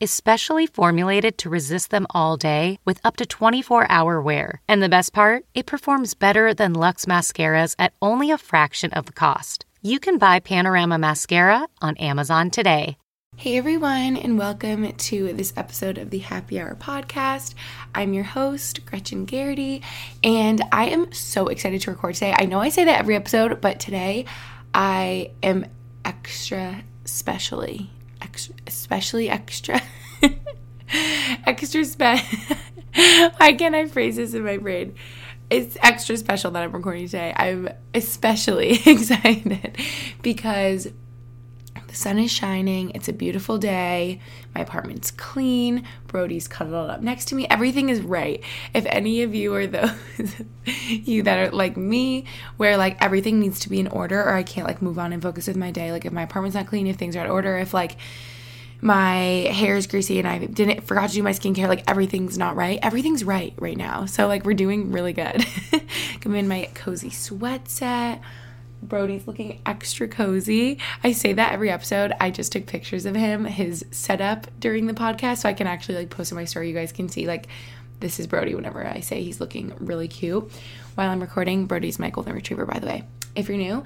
is specially formulated to resist them all day with up to 24 hour wear. And the best part, it performs better than Luxe mascaras at only a fraction of the cost. You can buy Panorama Mascara on Amazon today. Hey everyone, and welcome to this episode of the Happy Hour podcast. I'm your host, Gretchen Geraghty, and I am so excited to record today. I know I say that every episode, but today I am extra specially especially extra, extra special. Why can't I phrase this in my brain? It's extra special that I'm recording today. I'm especially excited because the sun is shining. It's a beautiful day. My apartment's clean. Brody's cuddled up next to me. Everything is right. If any of you are those you that are like me, where like everything needs to be in order, or I can't like move on and focus with my day. Like if my apartment's not clean, if things are out of order, if like my hair is greasy and I didn't forgot to do my skincare, like everything's not right. Everything's right right now. So like we're doing really good. I'm in my cozy sweat set Brody's looking extra cozy. I say that every episode. I just took pictures of him, his setup during the podcast, so I can actually like post in my story. You guys can see like this is Brody whenever I say he's looking really cute while I'm recording. Brody's my golden retriever, by the way, if you're new.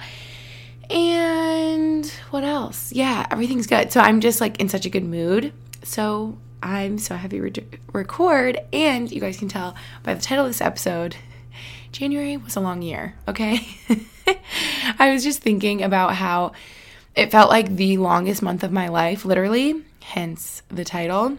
And what else? Yeah, everything's good. So I'm just like in such a good mood. So I'm so happy to record. And you guys can tell by the title of this episode, January was a long year, okay? I was just thinking about how it felt like the longest month of my life, literally, hence the title.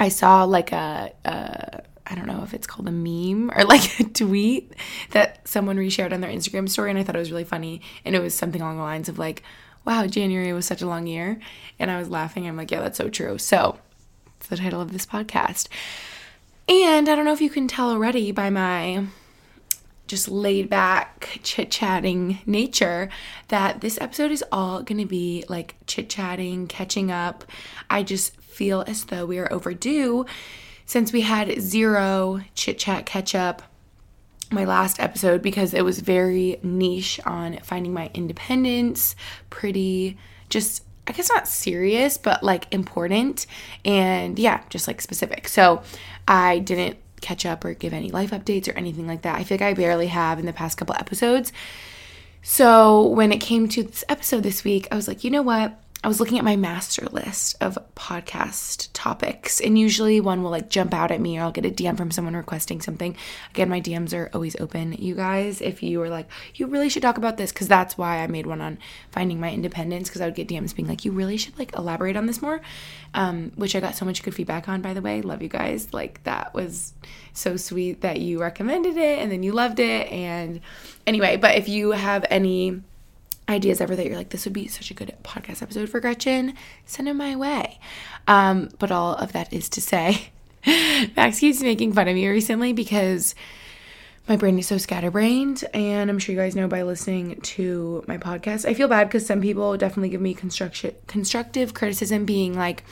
I saw like a, a I don't know if it's called a meme or like a tweet that someone reshared on their Instagram story, and I thought it was really funny. And it was something along the lines of like, wow, January was such a long year. And I was laughing. I'm like, yeah, that's so true. So it's the title of this podcast. And I don't know if you can tell already by my just laid back, chit chatting nature, that this episode is all gonna be like chit chatting, catching up. I just feel as though we are overdue since we had zero chit chat catch up my last episode because it was very niche on finding my independence, pretty just I guess not serious, but like important and yeah, just like specific. So I didn't catch up or give any life updates or anything like that. I feel like I barely have in the past couple episodes. So when it came to this episode this week, I was like, you know what? I was looking at my master list of podcast topics, and usually one will like jump out at me, or I'll get a DM from someone requesting something. Again, my DMs are always open, you guys. If you are like, you really should talk about this, because that's why I made one on finding my independence, because I would get DMs being like, you really should like elaborate on this more, um, which I got so much good feedback on, by the way. Love you guys. Like, that was so sweet that you recommended it and then you loved it. And anyway, but if you have any ideas ever that you're like, this would be such a good podcast episode for Gretchen, send them my way. Um, but all of that is to say, Max keeps making fun of me recently because my brain is so scatterbrained. And I'm sure you guys know by listening to my podcast. I feel bad because some people definitely give me constructive criticism, being like,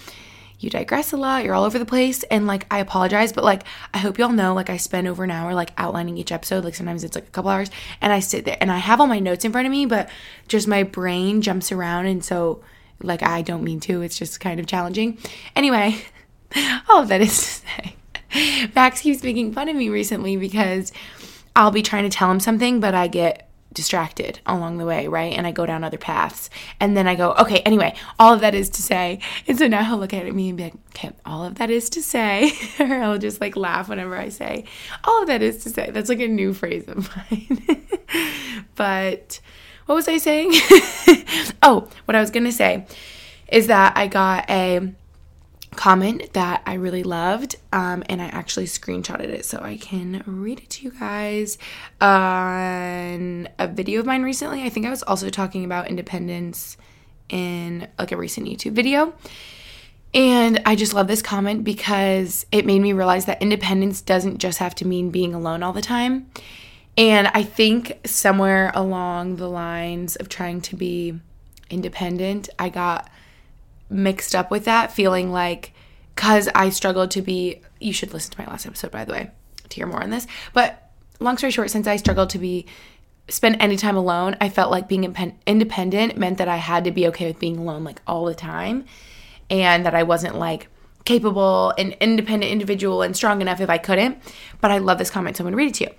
you digress a lot, you're all over the place, and like I apologize, but like I hope y'all know, like I spend over an hour like outlining each episode. Like sometimes it's like a couple hours, and I sit there and I have all my notes in front of me, but just my brain jumps around, and so like I don't mean to. It's just kind of challenging. Anyway, all of that is to say, Max keeps making fun of me recently because I'll be trying to tell him something, but I get distracted along the way, right? And I go down other paths. And then I go, okay, anyway, all of that is to say. And so now he'll look at me and be like, okay, all of that is to say. or he'll just like laugh whenever I say, all of that is to say. That's like a new phrase of mine. but what was I saying? oh, what I was going to say is that I got a comment that I really loved, um, and I actually screenshotted it so I can read it to you guys on a video of mine recently. I think I was also talking about independence in like a recent YouTube video. And I just love this comment because it made me realize that independence doesn't just have to mean being alone all the time. And I think somewhere along the lines of trying to be independent, I got mixed up with that, feeling like because I struggled to be, you should listen to my last episode, by the way, to hear more on this. But long story short, since I struggled to be, spend any time alone, I felt like being independent meant that I had to be okay with being alone like all the time and that I wasn't like capable and independent individual and strong enough if I couldn't. But I love this comment, so I'm gonna read it to you.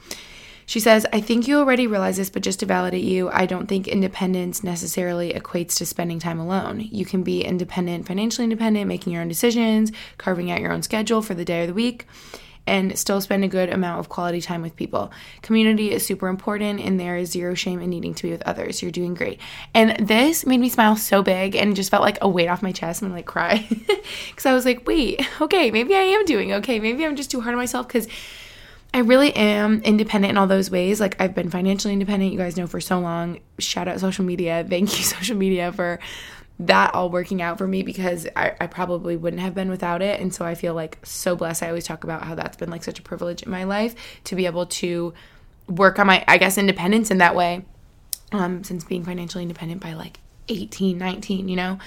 She says, I think you already realize this, but just to validate you, I don't think independence necessarily equates to spending time alone. You can be independent, financially independent, making your own decisions, carving out your own schedule for the day or the week, and still spend a good amount of quality time with people. Community is super important, and there is zero shame in needing to be with others. You're doing great. And this made me smile so big and just felt like a weight off my chest and like cry. Because I was like, wait, okay, maybe I am doing okay. Maybe I'm just too hard on myself because I really am independent in all those ways. Like I've been financially independent, you guys know for so long. Shout out social media. Thank you, social media, for that all working out for me because I, I probably wouldn't have been without it. And so I feel like so blessed. I always talk about how that's been like such a privilege in my life to be able to work on my, I guess, independence in that way. Um, since being financially independent by like 18, 19, you know.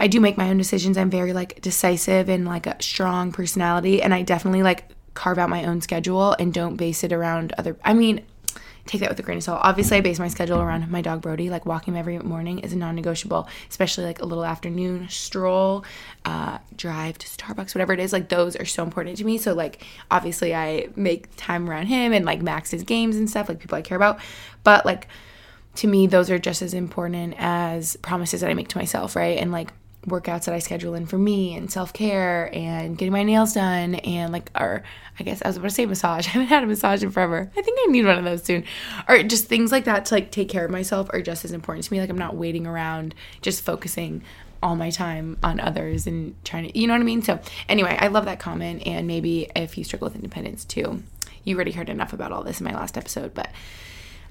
I do make my own decisions. I'm very like decisive and like a strong personality and I definitely like carve out my own schedule and don't base it around other I mean, take that with a grain of salt. Obviously, I base my schedule around my dog Brody. Like walking him every morning is a non-negotiable, especially like a little afternoon stroll, uh, drive to Starbucks, whatever it is. Like those are so important to me. So like obviously, I make time around him and like Max's games and stuff, like people I care about. But like to me, those are just as important as promises that I make to myself, right? And like workouts that I schedule in for me and self care and getting my nails done and like, or I guess I was about to say massage. I haven't had a massage in forever. I think I need one of those soon. Or just things like that to like take care of myself are just as important to me. Like I'm not waiting around, just focusing all my time on others and trying to, you know what I mean? So anyway, I love that comment. And maybe if you struggle with independence too, you already heard enough about all this in my last episode, but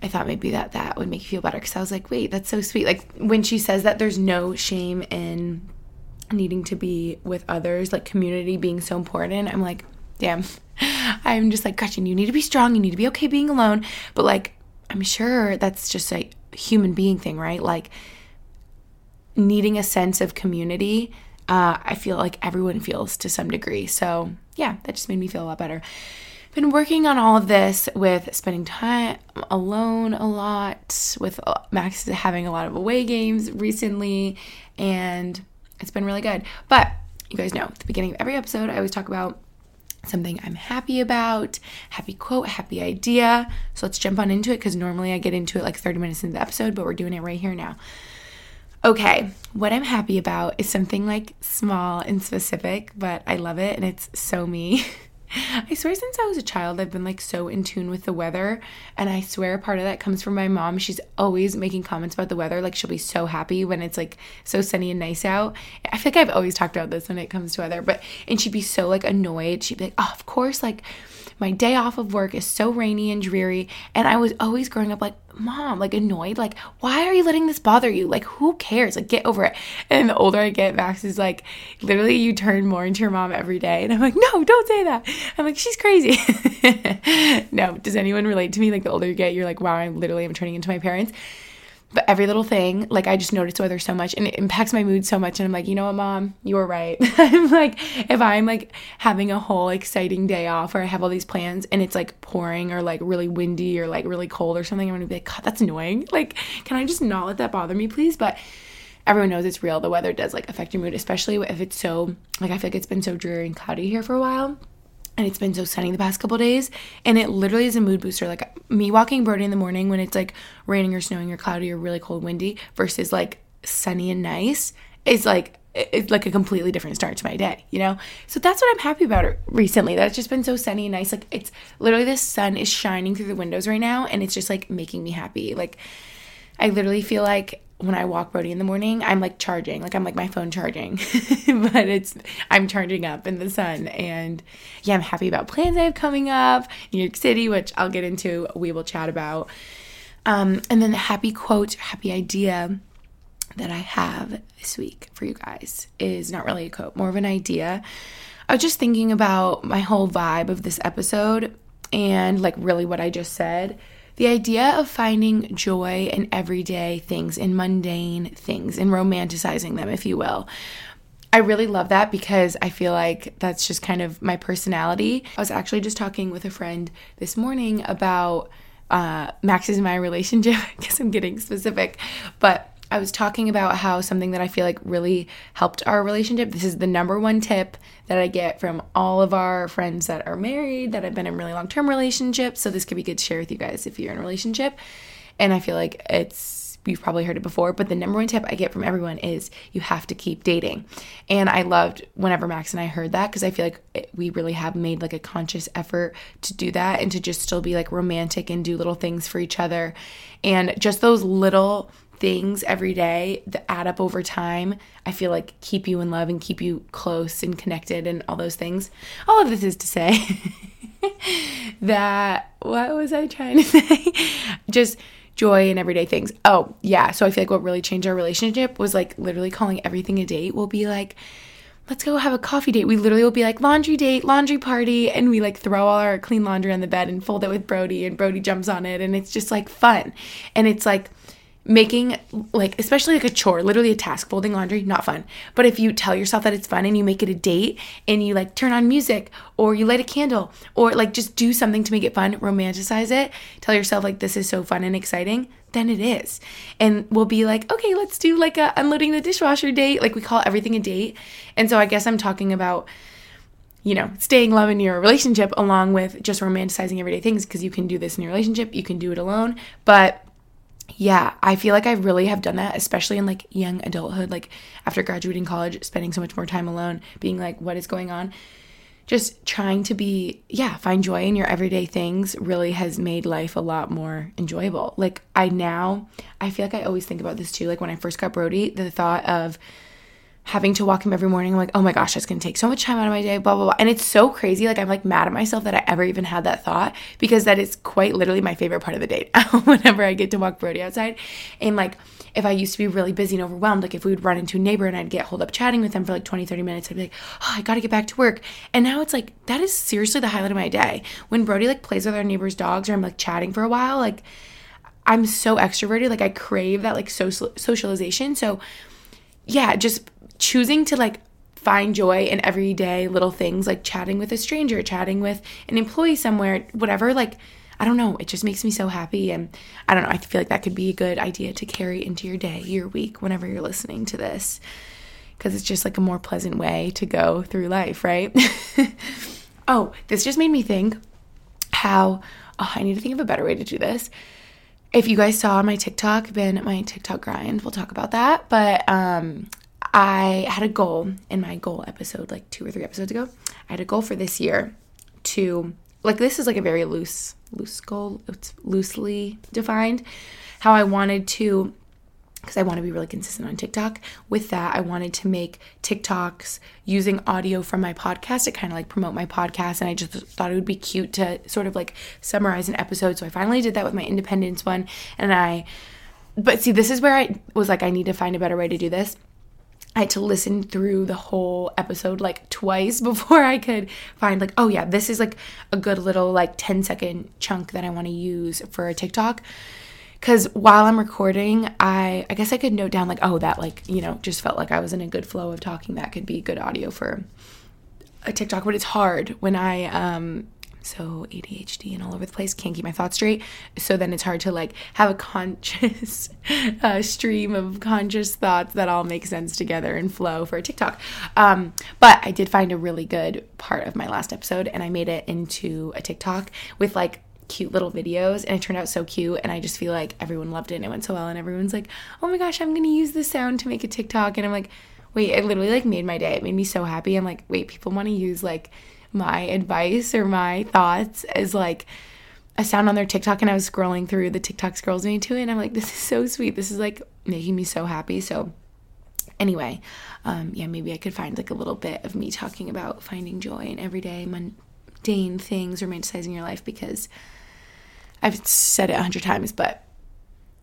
I thought maybe that that would make you feel better because I was like, wait, that's so sweet. Like when she says that there's no shame in needing to be with others, like community being so important, I'm like, damn. I'm just like, Gretchen, you need to be strong. You need to be okay being alone. But like, I'm sure that's just a human being thing, right? Like needing a sense of community. Uh, I feel like everyone feels to some degree. So yeah, that just made me feel a lot better been working on all of this with spending time alone a lot, with uh, Max having a lot of away games recently, and it's been really good. But you guys know, at the beginning of every episode, I always talk about something I'm happy about, happy quote, happy idea. So let's jump on into it because normally I get into it like 30 minutes into the episode, but we're doing it right here now. Okay, what I'm happy about is something like small and specific, but I love it and it's so me. I swear since I was a child, I've been like so in tune with the weather. And I swear part of that comes from my mom. She's always making comments about the weather. Like she'll be so happy when it's like so sunny and nice out. I feel like I've always talked about this when it comes to weather, but and she'd be so like annoyed. She'd be like, oh, of course, like my day off of work is so rainy and dreary. And I was always growing up like, mom, like annoyed, like, why are you letting this bother you? Like, who cares? Like, get over it. And the older I get, Max is like, literally, you turn more into your mom every day. And I'm like, no, don't say that. I'm like, she's crazy. no, does anyone relate to me? Like, the older you get, you're like, wow, I literally am turning into my parents but every little thing, like I just notice the weather so much and it impacts my mood so much. And I'm like, you know what, mom, you were right. I'm like, if I'm like having a whole exciting day off or I have all these plans and it's like pouring or like really windy or like really cold or something, I'm gonna be like, God, that's annoying. Like, can I just not let that bother me, please? But everyone knows it's real. The weather does like affect your mood, especially if it's so, like, I feel like it's been so dreary and cloudy here for a while and it's been so sunny the past couple days and it literally is a mood booster like me walking Brody in the morning when it's like raining or snowing or cloudy or really cold windy versus like sunny and nice is like it's like a completely different start to my day, you know? So that's what I'm happy about recently. That's just been so sunny and nice. Like it's literally the sun is shining through the windows right now and it's just like making me happy. Like I literally feel like when I walk Brody in the morning, I'm like charging, like I'm like my phone charging, but it's I'm charging up in the sun. And yeah, I'm happy about plans I have coming up, New York City, which I'll get into. We will chat about. Um, and then the happy quote, happy idea. that I have this week for you guys is not really a quote, more of an idea. I was just thinking about my whole vibe of this episode and like really what I just said. The idea of finding joy in everyday things, in mundane things, in romanticizing them, if you will. I really love that because I feel like that's just kind of my personality. I was actually just talking with a friend this morning about uh, Max's and my relationship. I guess I'm getting specific, but I was talking about how something that I feel like really helped our relationship. This is the number one tip that I get from all of our friends that are married, that have been in really long term relationships. So this could be good to share with you guys if you're in a relationship. And I feel like it's you've probably heard it before, but the number one tip I get from everyone is you have to keep dating. And I loved whenever Max and I heard that because I feel like we really have made like a conscious effort to do that and to just still be like romantic and do little things for each other. And just those little things every day that add up over time, I feel like keep you in love and keep you close and connected and all those things. All of this is to say that, what was I trying to say? Just joy and everyday things. Oh, yeah. So I feel like what really changed our relationship was like literally calling everything a date. We'll be like, let's go have a coffee date. We literally will be like laundry date, laundry party, and we like throw all our clean laundry on the bed and fold it with Brody, and Brody jumps on it, and it's just like fun. And it's like, making like especially like a chore literally a task folding laundry not fun. But if you tell yourself that it's fun and you make it a date and you like turn on music or you light a candle or like just do something to make it fun romanticize it tell yourself like this is so fun and exciting then it is. And we'll be like okay let's do like a unloading the dishwasher date. Like we call everything a date. And so i guess i'm talking about you know, staying love in your relationship along with just romanticizing everyday things because you can do this in your relationship, you can do it alone. But yeah, I feel like I really have done that, especially in like young adulthood, like after graduating college, spending so much more time alone, being like, what is going on? Just trying to be, yeah, find joy in your everyday things really has made life a lot more enjoyable. Like, I now, I feel like I always think about this too. Like, when I first got Brody, the thought of, having to walk him every morning. I'm like, oh my gosh, that's gonna take so much time out of my day, blah, blah, blah. And it's so crazy. Like, I'm like mad at myself that I ever even had that thought because that is quite literally my favorite part of the day whenever I get to walk Brody outside. And like, if I used to be really busy and overwhelmed, like if we would run into a neighbor and I'd get hold up chatting with them for like 20, 30 minutes, I'd be like, oh, I gotta get back to work. And now it's like, that is seriously the highlight of my day. When Brody like plays with our neighbor's dogs or I'm like chatting for a while, like, I'm so extroverted. Like, I crave that like social socialization. So, yeah, just choosing to like find joy in everyday little things like chatting with a stranger, chatting with an employee somewhere, whatever, like I don't know, it just makes me so happy and I don't know, I feel like that could be a good idea to carry into your day, your week whenever you're listening to this cuz it's just like a more pleasant way to go through life, right? oh, this just made me think how oh, I need to think of a better way to do this. If you guys saw my TikTok, been my TikTok grind, we'll talk about that. But um, I had a goal in my goal episode, like two or three episodes ago. I had a goal for this year to, like, this is like a very loose, loose goal. It's loosely defined. How I wanted to, because I want to be really consistent on TikTok. With that, I wanted to make TikToks using audio from my podcast to kind of like promote my podcast. And I just thought it would be cute to sort of like summarize an episode. So I finally did that with my Independence one. And I, but see, this is where I was like, I need to find a better way to do this I had to listen through the whole episode like twice before I could find like, oh yeah, this is like a good little like 10 second chunk that I want to use for a TikTok. Cause while I'm recording, I I guess I could note down like, oh, that like, you know, just felt like I was in a good flow of talking. That could be good audio for a TikTok, but it's hard when I um so ADHD and all over the place, can't keep my thoughts straight. So then it's hard to like have a conscious uh, stream of conscious thoughts that all make sense together and flow for a TikTok. Um, but I did find a really good part of my last episode and I made it into a TikTok with like cute little videos and it turned out so cute and I just feel like everyone loved it and it went so well and everyone's like, "Oh my gosh, I'm going to use this sound to make a TikTok." And I'm like, "Wait, it literally like made my day. It made me so happy." I'm like, "Wait, people want to use like my advice or my thoughts is like a sound on their TikTok and I was scrolling through the TikTok scrolls me to it and I'm like, this is so sweet. This is like making me so happy. So anyway, um, yeah, maybe I could find like a little bit of me talking about finding joy in everyday mundane things, romanticizing your life because I've said it a hundred times, but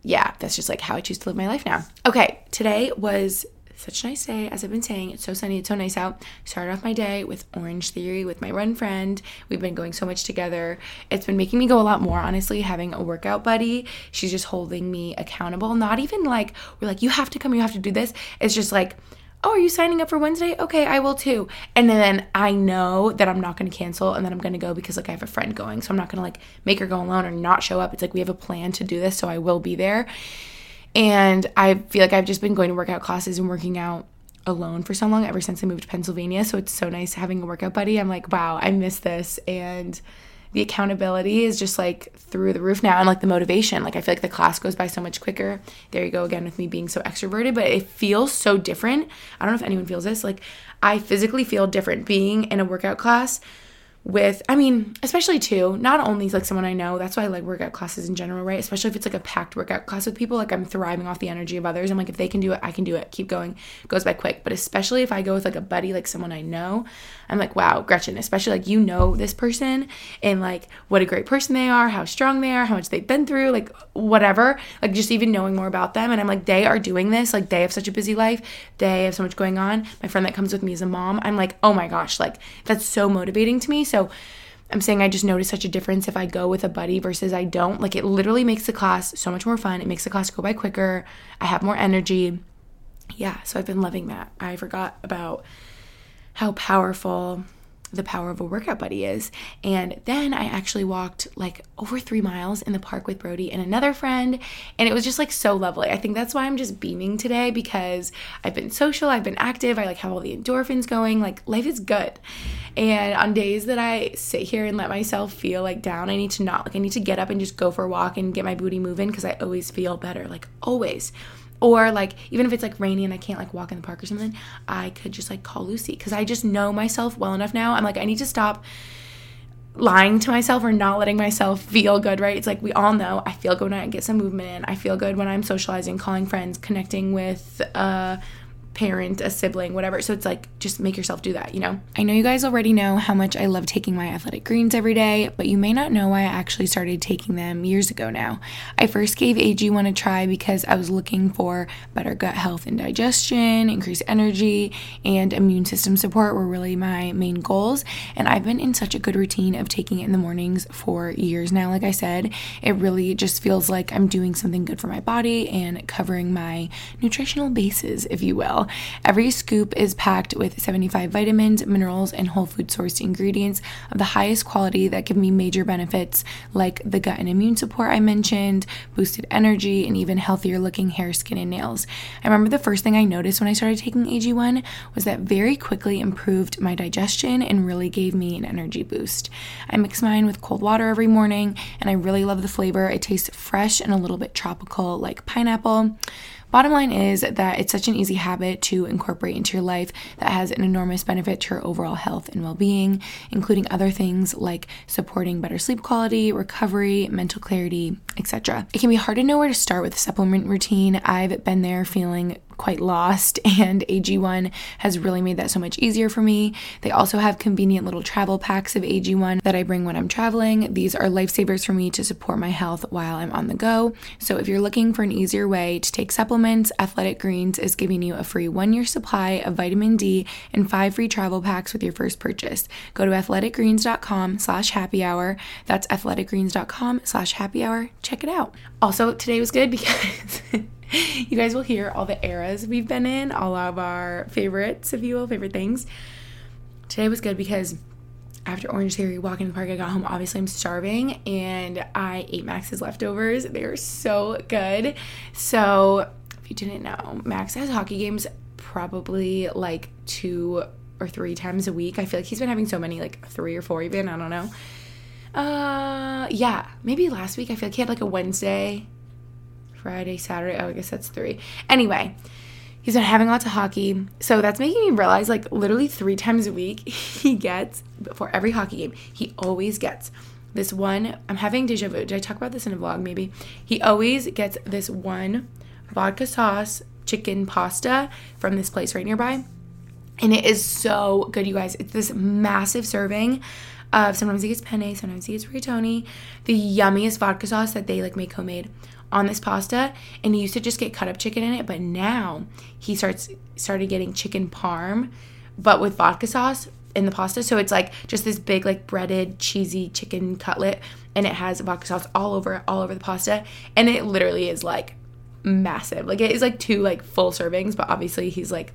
yeah, that's just like how I choose to live my life now. Okay, today was such a nice day. As I've been saying, it's so sunny, it's so nice out. Started off my day with Orange Theory with my run friend. We've been going so much together. It's been making me go a lot more, honestly, having a workout buddy. She's just holding me accountable. Not even like, we're like, you have to come, you have to do this. It's just like, oh, are you signing up for Wednesday? Okay, I will too. And then I know that I'm not going to cancel and then I'm going to go because like I have a friend going. So I'm not going to like make her go alone or not show up. It's like we have a plan to do this, so I will be there. And I feel like I've just been going to workout classes and working out alone for so long ever since I moved to Pennsylvania. So it's so nice having a workout buddy. I'm like, wow, I miss this. And the accountability is just like through the roof now and like the motivation like i feel like the class goes by so much quicker there you go again with me being so extroverted but it feels so different i don't know if anyone feels this like i physically feel different being in a workout class with i mean especially too not only like someone i know that's why i like workout classes in general right? Especially if it's like a packed workout class with people like i'm thriving off the energy of others. I'm like if they can do it i can do it. Keep going. Goes by quick. But especially if i go with like a buddy like someone i know i'm like wow gretchen especially like you know this person and like what a great person they are how strong they are how much they've been through like whatever like just even knowing more about them and i'm like they are doing this like they have such a busy life they have so much going on my friend that comes with me is a mom i'm like oh my gosh like that's so motivating to me so I'm saying I just notice such a difference if I go with a buddy versus I don't. Like it literally makes the class so much more fun. It makes the class go by quicker. I have more energy. Yeah, so I've been loving that. I forgot about how powerful the power of a workout buddy is. And then I actually walked like over three miles in the park with Brody and another friend. And it was just like so lovely. I think that's why I'm just beaming today because I've been social, I've been active, I like have all the endorphins going. Like life is good. And on days that I sit here and let myself feel like down, I need to not like I need to get up and just go for a walk and get my booty moving because I always feel better. Like always or like even if it's like rainy and I can't like walk in the park or something, I could just like call Lucy because I just know myself well enough now. I'm like I need to stop lying to myself or not letting myself feel good, right? It's like we all know I feel good when I get some movement in. I feel good when I'm socializing, calling friends, connecting with uh parent, a sibling, whatever. So it's like just make yourself do that, you know? I know you guys already know how much I love taking my athletic greens every day, but you may not know why I actually started taking them years ago now. I first gave AG1 a try because I was looking for better gut health and digestion, increased energy, and immune system support were really my main goals. And I've been in such a good routine of taking it in the mornings for years now. Like I said, it really just feels like I'm doing something good for my body and covering my nutritional bases, if you will. Every scoop is packed with 75 vitamins, minerals, and whole food sourced ingredients of the highest quality that give me major benefits like the gut and immune support I mentioned, boosted energy, and even healthier looking hair, skin, and nails. I remember the first thing I noticed when I started taking AG1 was that very quickly improved my digestion and really gave me an energy boost. I mix mine with cold water every morning, and I really love the flavor. It tastes fresh and a little bit tropical, like pineapple. Bottom line is that it's such an easy habit to incorporate into your life that has an enormous benefit to your overall health and well being, including other things like supporting better sleep quality, recovery, mental clarity, etc. It can be hard to know where to start with a supplement routine. I've been there feeling quite lost, and AG1 has really made that so much easier for me. They also have convenient little travel packs of AG1 that I bring when I'm traveling. These are lifesavers for me to support my health while I'm on the go. So if you're looking for an easier way to take supplements, Athletic Greens is giving you a free one year supply of vitamin D and five free travel packs with your first purchase. Go to athleticgreens.com slash happy hour. That's athleticgreens.com slash happy hour. Check it out. Also, today was good because you guys will hear all the eras we've been in, all of our favorites, if you will, favorite things. Today was good because after Orange Theory, walking in the park, I got home. Obviously, I'm starving and I ate Max's leftovers. They are so good. So, if you didn't know, Max has hockey games probably like two or three times a week. I feel like he's been having so many, like three or four even. I don't know. Uh, yeah, maybe last week I feel like he had like a Wednesday Friday, Saturday. Oh, I guess that's three. Anyway, he's been having lots of hockey. So that's making me realize like literally three times a week he gets, for every hockey game, he always gets this one. I'm having deja vu. Did I talk about this in a vlog maybe? He always gets this one vodka sauce chicken pasta from this place right nearby. And it is so good, you guys. It's this massive serving of sometimes he gets penne, sometimes he gets rigatoni, the yummiest vodka sauce that they like make homemade on this pasta and he used to just get cut up chicken in it, but now he starts started getting chicken parm but with vodka sauce in the pasta. So it's like just this big like breaded cheesy chicken cutlet and it has vodka sauce all over all over the pasta and it literally is like massive. Like it is like two like full servings, but obviously he's like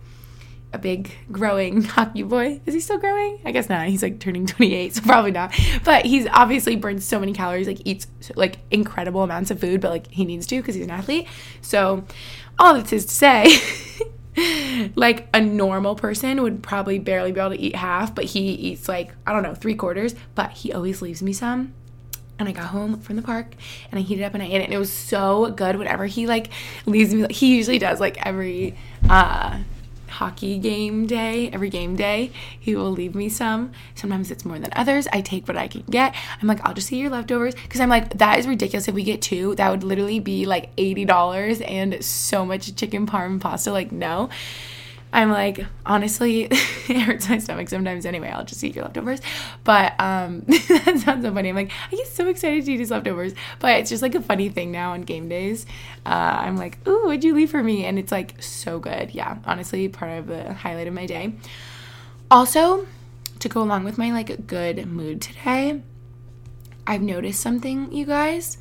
a big growing hockey boy. Is he still growing? I guess not. He's like turning 28, so probably not. But he's obviously burned so many calories, like eats like incredible amounts of food, but like he needs to because he's an athlete. So all this is to say, like a normal person would probably barely be able to eat half, but he eats like, I don't know, three quarters, but he always leaves me some and I got home from the park and I heated up and I ate it and it was so good whenever he like leaves me he usually does like every uh hockey game day, every game day, he will leave me some. Sometimes it's more than others. I take what I can get. I'm like, I'll just eat your leftovers because I'm like, that is ridiculous. If we get two, that would literally be like $80 and so much chicken parm pasta. Like, no. I'm like, honestly, it hurts my stomach sometimes anyway. I'll just eat your leftovers. But um, that sounds so funny. I'm like, I get so excited to eat his leftovers. But it's just like a funny thing now on game days. Uh, I'm like, ooh, what'd you leave for me? And it's like so good. Yeah, honestly, part of the highlight of my day. Also, to go along with my like good mood today, I've noticed something, you guys.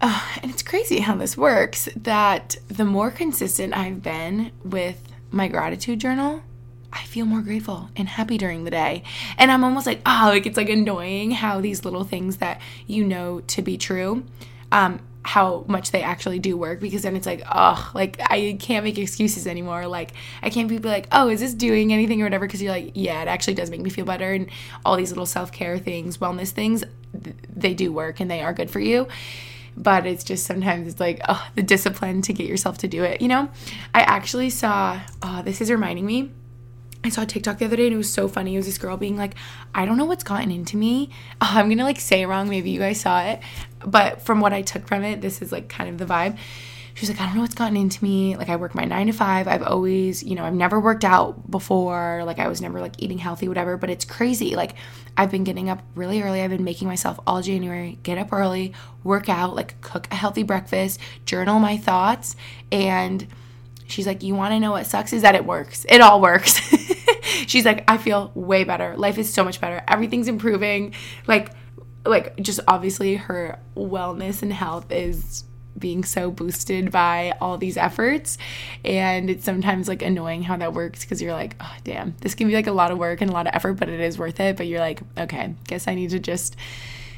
Uh, and it's crazy how this works that the more consistent I've been with my gratitude journal, I feel more grateful and happy during the day. And I'm almost like, oh, like it's like annoying how these little things that you know to be true, um, how much they actually do work because then it's like, oh, like I can't make excuses anymore. Like I can't be like, oh, is this doing anything or whatever? Because you're like, yeah, it actually does make me feel better. And all these little self care things, wellness things, th- they do work and they are good for you but it's just sometimes it's like oh the discipline to get yourself to do it you know i actually saw oh this is reminding me I saw TikTok the other day and it was so funny. It was this girl being like, I don't know what's gotten into me. Oh, I'm gonna like say it wrong. Maybe you guys saw it. But from what I took from it, this is like kind of the vibe she was like, I don't know what's gotten into me. Like, I work my nine to five. I've always, you know, I've never worked out before. Like, I was never like eating healthy, whatever. But it's crazy. Like, I've been getting up really early. I've been making myself all January get up early, work out, like, cook a healthy breakfast, journal my thoughts. And she's like, You want to know what sucks? Is that it works. It all works. she's like, I feel way better. Life is so much better. Everything's improving. Like, like just obviously her wellness and health is being so boosted by all these efforts. And it's sometimes like annoying how that works because you're like oh damn this can be like a lot of work and a lot of effort but it is worth it. But you're like okay guess i need to just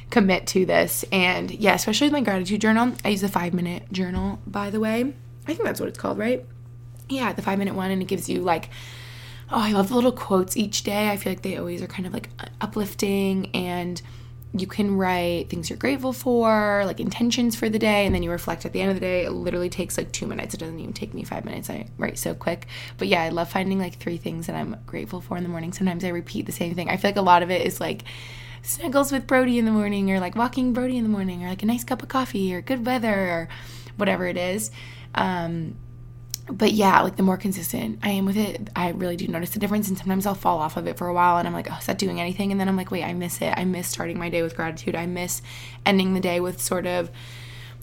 commit to this. And yeah especially with my gratitude journal i use the five minute journal by the way. I think that's what it's called right? Yeah the five minute one and it gives you like oh i love the little quotes each day. I feel like they always are kind of like uplifting and you can write things you're grateful for, like intentions for the day, and then you reflect at the end of the day. It literally takes like two minutes. It doesn't even take me five minutes. I write so quick. But yeah, I love finding like three things that I'm grateful for in the morning. Sometimes I repeat the same thing. I feel like a lot of it is like snuggles with Brody in the morning, or like walking Brody in the morning, or like a nice cup of coffee, or good weather, or whatever it is. Um, but yeah, like the more consistent I am with it, I really do notice the difference. And sometimes I'll fall off of it for a while and I'm like, oh, is that doing anything? And then I'm like, wait, I miss it. I miss starting my day with gratitude. I miss ending the day with sort of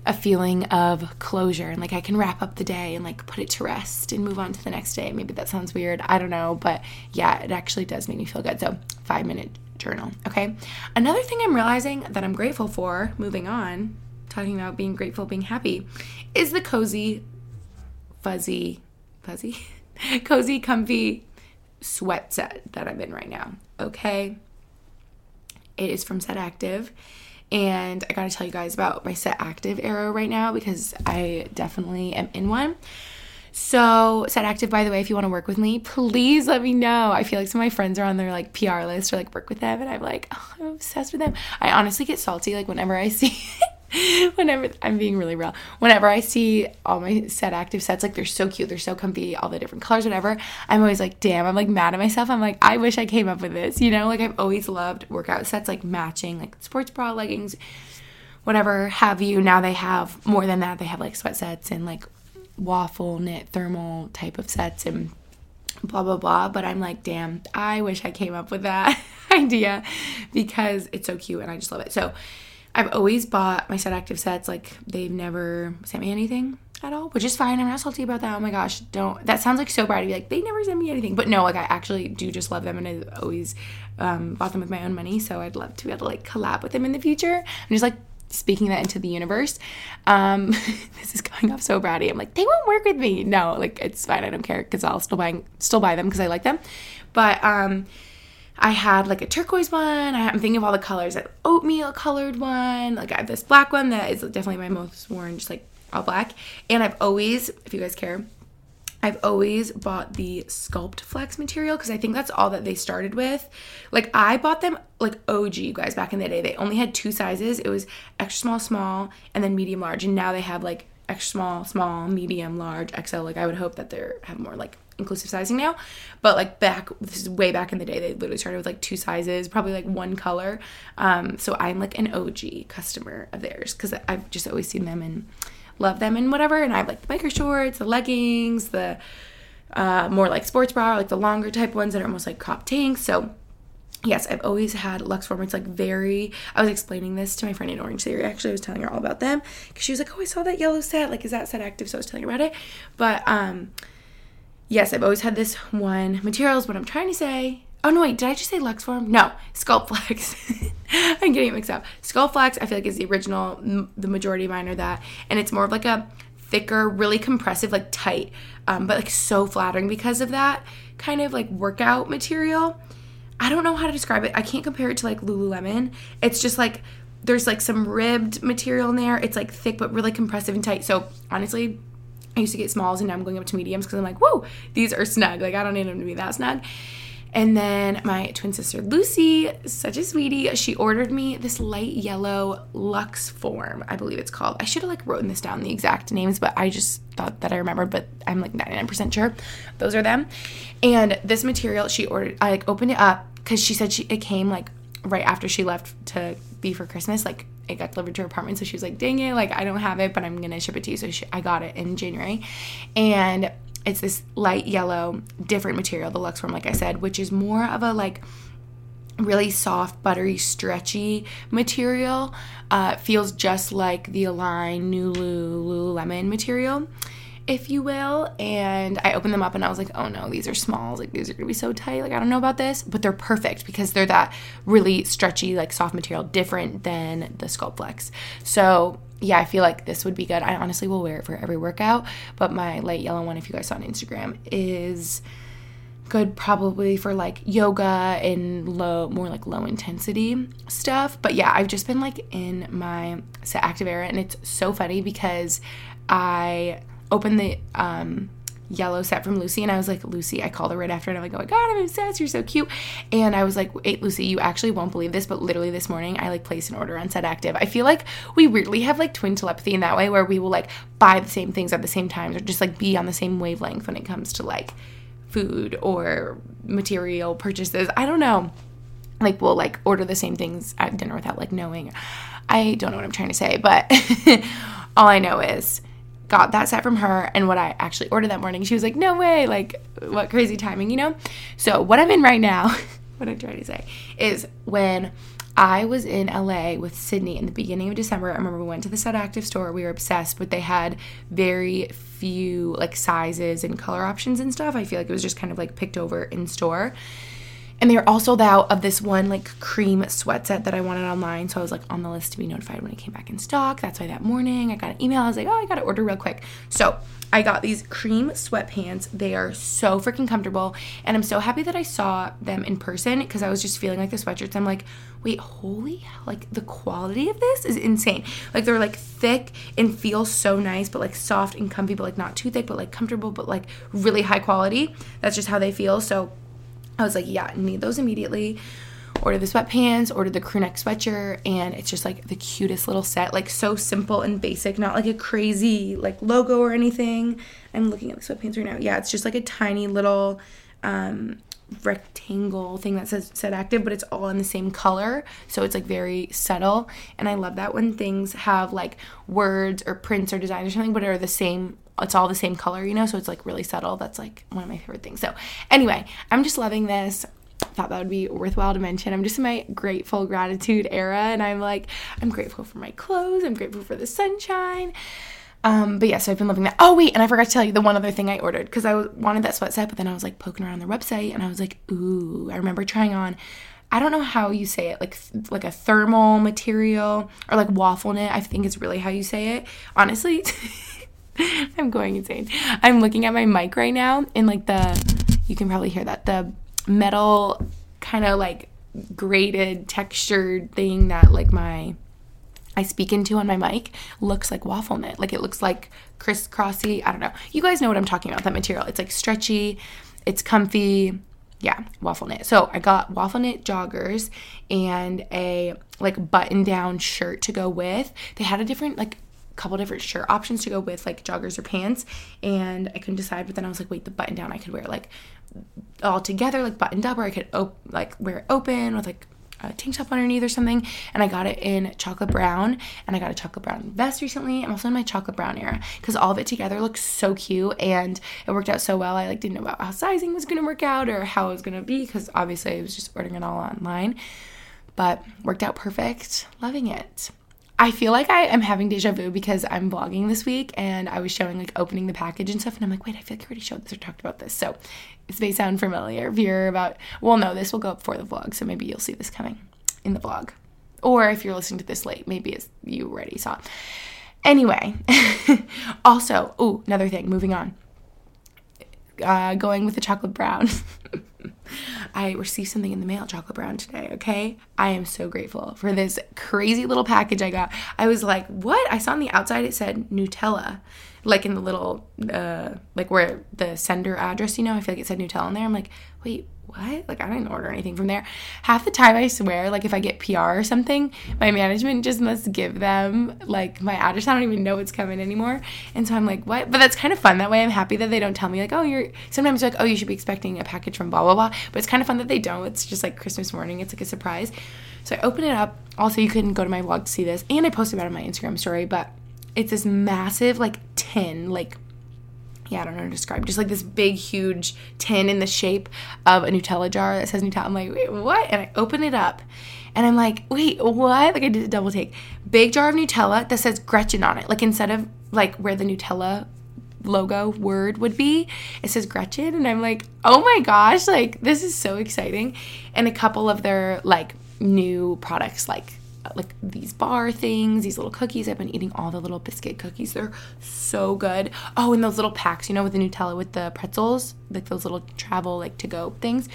a feeling of closure and like I can wrap up the day and like put it to rest and move on to the next day. Maybe that sounds weird. I don't know. But yeah, it actually does make me feel good. So, five minute journal. Okay. Another thing I'm realizing that I'm grateful for, moving on, talking about being grateful, being happy, is the cozy fuzzy, fuzzy, cozy, comfy sweat set that I'm in right now. Okay. It is from Set Active. And I gotta tell you guys about my Set Active era right now because I definitely am in one. So, Set Active, by the way, if you want to work with me, please let me know. I feel like some of my friends are on their like PR list or like work with them, and I'm like, oh, I'm obsessed with them. I honestly get salty like whenever I see whenever I'm being really real, whenever I see all my set active sets, like they're so cute, they're so comfy, all the different colors, whatever, I'm always like, damn, I'm like mad at myself. I'm like, I wish I came up with this, you know? Like I've always loved workout sets, like matching, like sports bra, leggings, whatever have you. Now they have more than that. They have like sweat sets and like waffle knit thermal type of sets and blah blah blah but i'm like damn i wish i came up with that idea because it's so cute and i just love it so I've always bought my set active sets. Like they've never sent me anything at all, which is fine. I'm not salty about that. Oh my gosh, don't. That sounds like so bad to be like they never sent me anything, but no, like I actually do just love them, and I always um, bought them with my own money. So I'd love to be able to like collab with them in the future. I'm just like speaking that into the universe. Um, this is going off so bratty. I'm like they won't work with me. No, like it's fine. I don't care because I'll still buy still buy them because I like them. But um, I had like a turquoise one. I'm thinking of all the colors. That oatmeal colored one. Like I have this black one that is definitely my most worn, just like all black. And I've always, if you guys care, I've always bought the Sculpt Flex material because I think that's all that they started with. Like I bought them like OG you guys back in the day. They only had two sizes. It was extra small, small, and then medium large. And now they have like extra small, small, medium, large, XL. Like I would hope that they have more like inclusive sizing now. But like back, this is way back in the day. They literally started with like two sizes, probably like one color. Um, so I'm like an OG customer of theirs because I've just always seen them and love them and whatever. And I have like the biker shorts, the leggings, the uh, more like sports bra, like the longer type ones that are almost like crop tanks. So yes, I've always had Lux Form. It's like very. I was explaining this to my friend in Orange Theory. Actually, I was telling her all about them because she was like, "Oh, I saw that yellow set. Like, is that set active?" So I was telling her about it. But um, yes, I've always had this one. Materials. What I'm trying to say Oh no, wait, did I just say Luxform? No, Sculpt Flex. I'm getting it mixed up. Sculpt Flex, I feel like is the original. The majority of mine are that, and it's more of like a thicker, really compressive, like tight, um, but like so flattering because of that kind of like workout material. I don't know how to describe it. I can't compare it to like Lululemon. It's just like there's like some ribbed material in there. It's like thick but really compressive and tight. So honestly, I used to get smalls and now I'm going up to mediums because I'm like, whoa, these are snug. Like I don't need them to be that snug. And then my twin sister Lucy, such a sweetie, she ordered me this light yellow Lux form, I believe it's called. I should have like written this down the exact names, but I just thought that I remembered, but I'm like 99% sure those are them. And this material she ordered, I like opened it up because she said she it came like right after she left to be for Christmas, like it got delivered to her apartment. So she was like, dang it, like I don't have it, but I'm gonna ship it to you. So she, I got it in January. And it's this light yellow, different material, the Lux Form, like I said, which is more of a like really soft, buttery, stretchy material. Uh, feels just like the Align New Lululemon material, if you will. And I opened them up and I was like, oh no, these are smalls. Like these are gonna be so tight. Like I don't know about this, but they're perfect because they're that really stretchy, like soft material, different than the Sculpt Flex. So yeah, I feel like this would be good. I honestly will wear it for every workout, but my light yellow one, if you guys saw on Instagram, is good probably for like yoga and low, more like low intensity stuff. But yeah, I've just been like in my set active era, and it's so funny because I opened the um yellow set from Lucy. And I was like, Lucy, I called her right after and I'm like, oh my God, I'm obsessed. You're so cute. And I was like, wait, Lucy, you actually won't believe this, but literally this morning I like placed an order on Set Active. I feel like we weirdly have like twin telepathy in that way where we will like buy the same things at the same time or just like be on the same wavelength when it comes to like food or material purchases. I don't know. Like we'll like order the same things at dinner without like knowing. I don't know what I'm trying to say, but all I know is got that set from her and what I actually ordered that morning. She was like, no way, like, what crazy timing, you know? So, what I'm in right now, what I'm trying to say, is when I was in LA with Sydney in the beginning of December. I remember we went to the Set Active store. We were obsessed, but they had very few like sizes and color options and stuff. I feel like it was just kind of like picked over in store. And they were also out of this one like cream sweat set that I wanted online. So I was like on the list to be notified when it came back in stock. That's why that morning I got an email. I was like, oh, I got to order real quick. So I got these cream sweatpants. They are so freaking comfortable. And I'm so happy that I saw them in person because I was just feeling like the sweatshirts. I'm like, wait, holy hell, like the quality of this is insane. Like they're like thick and feel so nice, but like soft and comfy, but like not too thick, but like comfortable, but like really high quality. That's just how they feel. So I was like, yeah, need those immediately. Order the sweatpants, order the crew neck sweatshirt, and it's just like the cutest little set, like so simple and basic, not like a crazy like logo or anything. I'm looking at the sweatpants right now. Yeah, it's just like a tiny little um, rectangle thing that says set active, but it's all in the same color. So it's like very subtle. And I love that when things have like words or prints or designs or something, but are the same it's all the same color, you know, so it's like really subtle. That's like one of my favorite things. So, anyway, I'm just loving this. thought that would be worthwhile to mention. I'm just in my grateful gratitude era, and I'm like, I'm grateful for my clothes, I'm grateful for the sunshine. Um, but yeah, so I've been loving that. Oh wait, and I forgot to tell you the one other thing I ordered because I wanted that sweat set, but then I was like poking around their website and I was like, ooh, I remember trying on. I don't know how you say it, like like a thermal material or like waffle knit. I think is really how you say it. Honestly, I'm going insane. I'm looking at my mic right now in like the you can probably hear that the metal kind of like grated textured thing that like my I speak into on my mic looks like waffle knit. Like it looks like crisscrossy. I don't know. You guys know what I'm talking about, that material. It's like stretchy, it's comfy. Yeah, waffle knit. So I got waffle knit joggers and a like button down shirt to go with. They had a different like couple different shirt options to go with like joggers or pants and I couldn't decide but then I was like wait the button down I could wear like all together like buttoned up or I could op- like wear it open with like a tank top underneath or something. And I got it in chocolate brown. And I got a chocolate brown vest recently. I'm also in my chocolate brown era because all of it together looks so cute and it worked out so well. I like didn't know about how sizing was gonna work out or how it was gonna be because obviously I was just ordering it all online. But worked out perfect. Loving it. I feel like I am having deja vu because I'm vlogging this week and I was showing like opening the package and stuff and I'm like, wait, I feel like I already showed this or talked about this. So this may sound familiar if you're about, well, no, this will go up before the vlog, so maybe you'll see this coming in the vlog. Or if you're listening to this late, maybe it's, you already saw. Anyway, also, oh, another thing, moving on. Uh, going with the chocolate brown. I received something in the mail, chocolate brown today, okay? I am so grateful for this crazy little package I got. I was like, what? I saw on the outside it said Nutella like in the little uh like where the sender address you know i feel like it said nutella in there i'm like wait what? Like i didn't order anything from there. Half the time i swear like if i get pr or something my management just must give them like my address. I don't even know what's coming anymore. And so i'm like what? But that's kind of fun. That way i'm happy that they don't tell me like oh you're sometimes like oh you should be expecting a package from blah blah blah. But it's kind of fun that they don't. It's just like christmas morning. It's like a surprise. So i open it up. Also you can go to my vlog to see this. And i posted about it on my instagram story but it's this massive like tin like yeah, I don't know how to describe. Just like this big, huge tin in the shape of a Nutella jar that says Nutella. I'm like, wait, what? And I open it up and I'm like, wait, what? Like I did a double take. Big jar of Nutella that says Gretchen on it. Like instead of like where the Nutella logo word would be, it says Gretchen. And I'm like, oh my gosh, like this is so exciting. And a couple of their like new products like like these bar things, these little cookies. I've been eating all the little biscuit cookies. They're so good. Oh, and those little packs, you know, with the Nutella with the pretzels, like those little travel like to go things.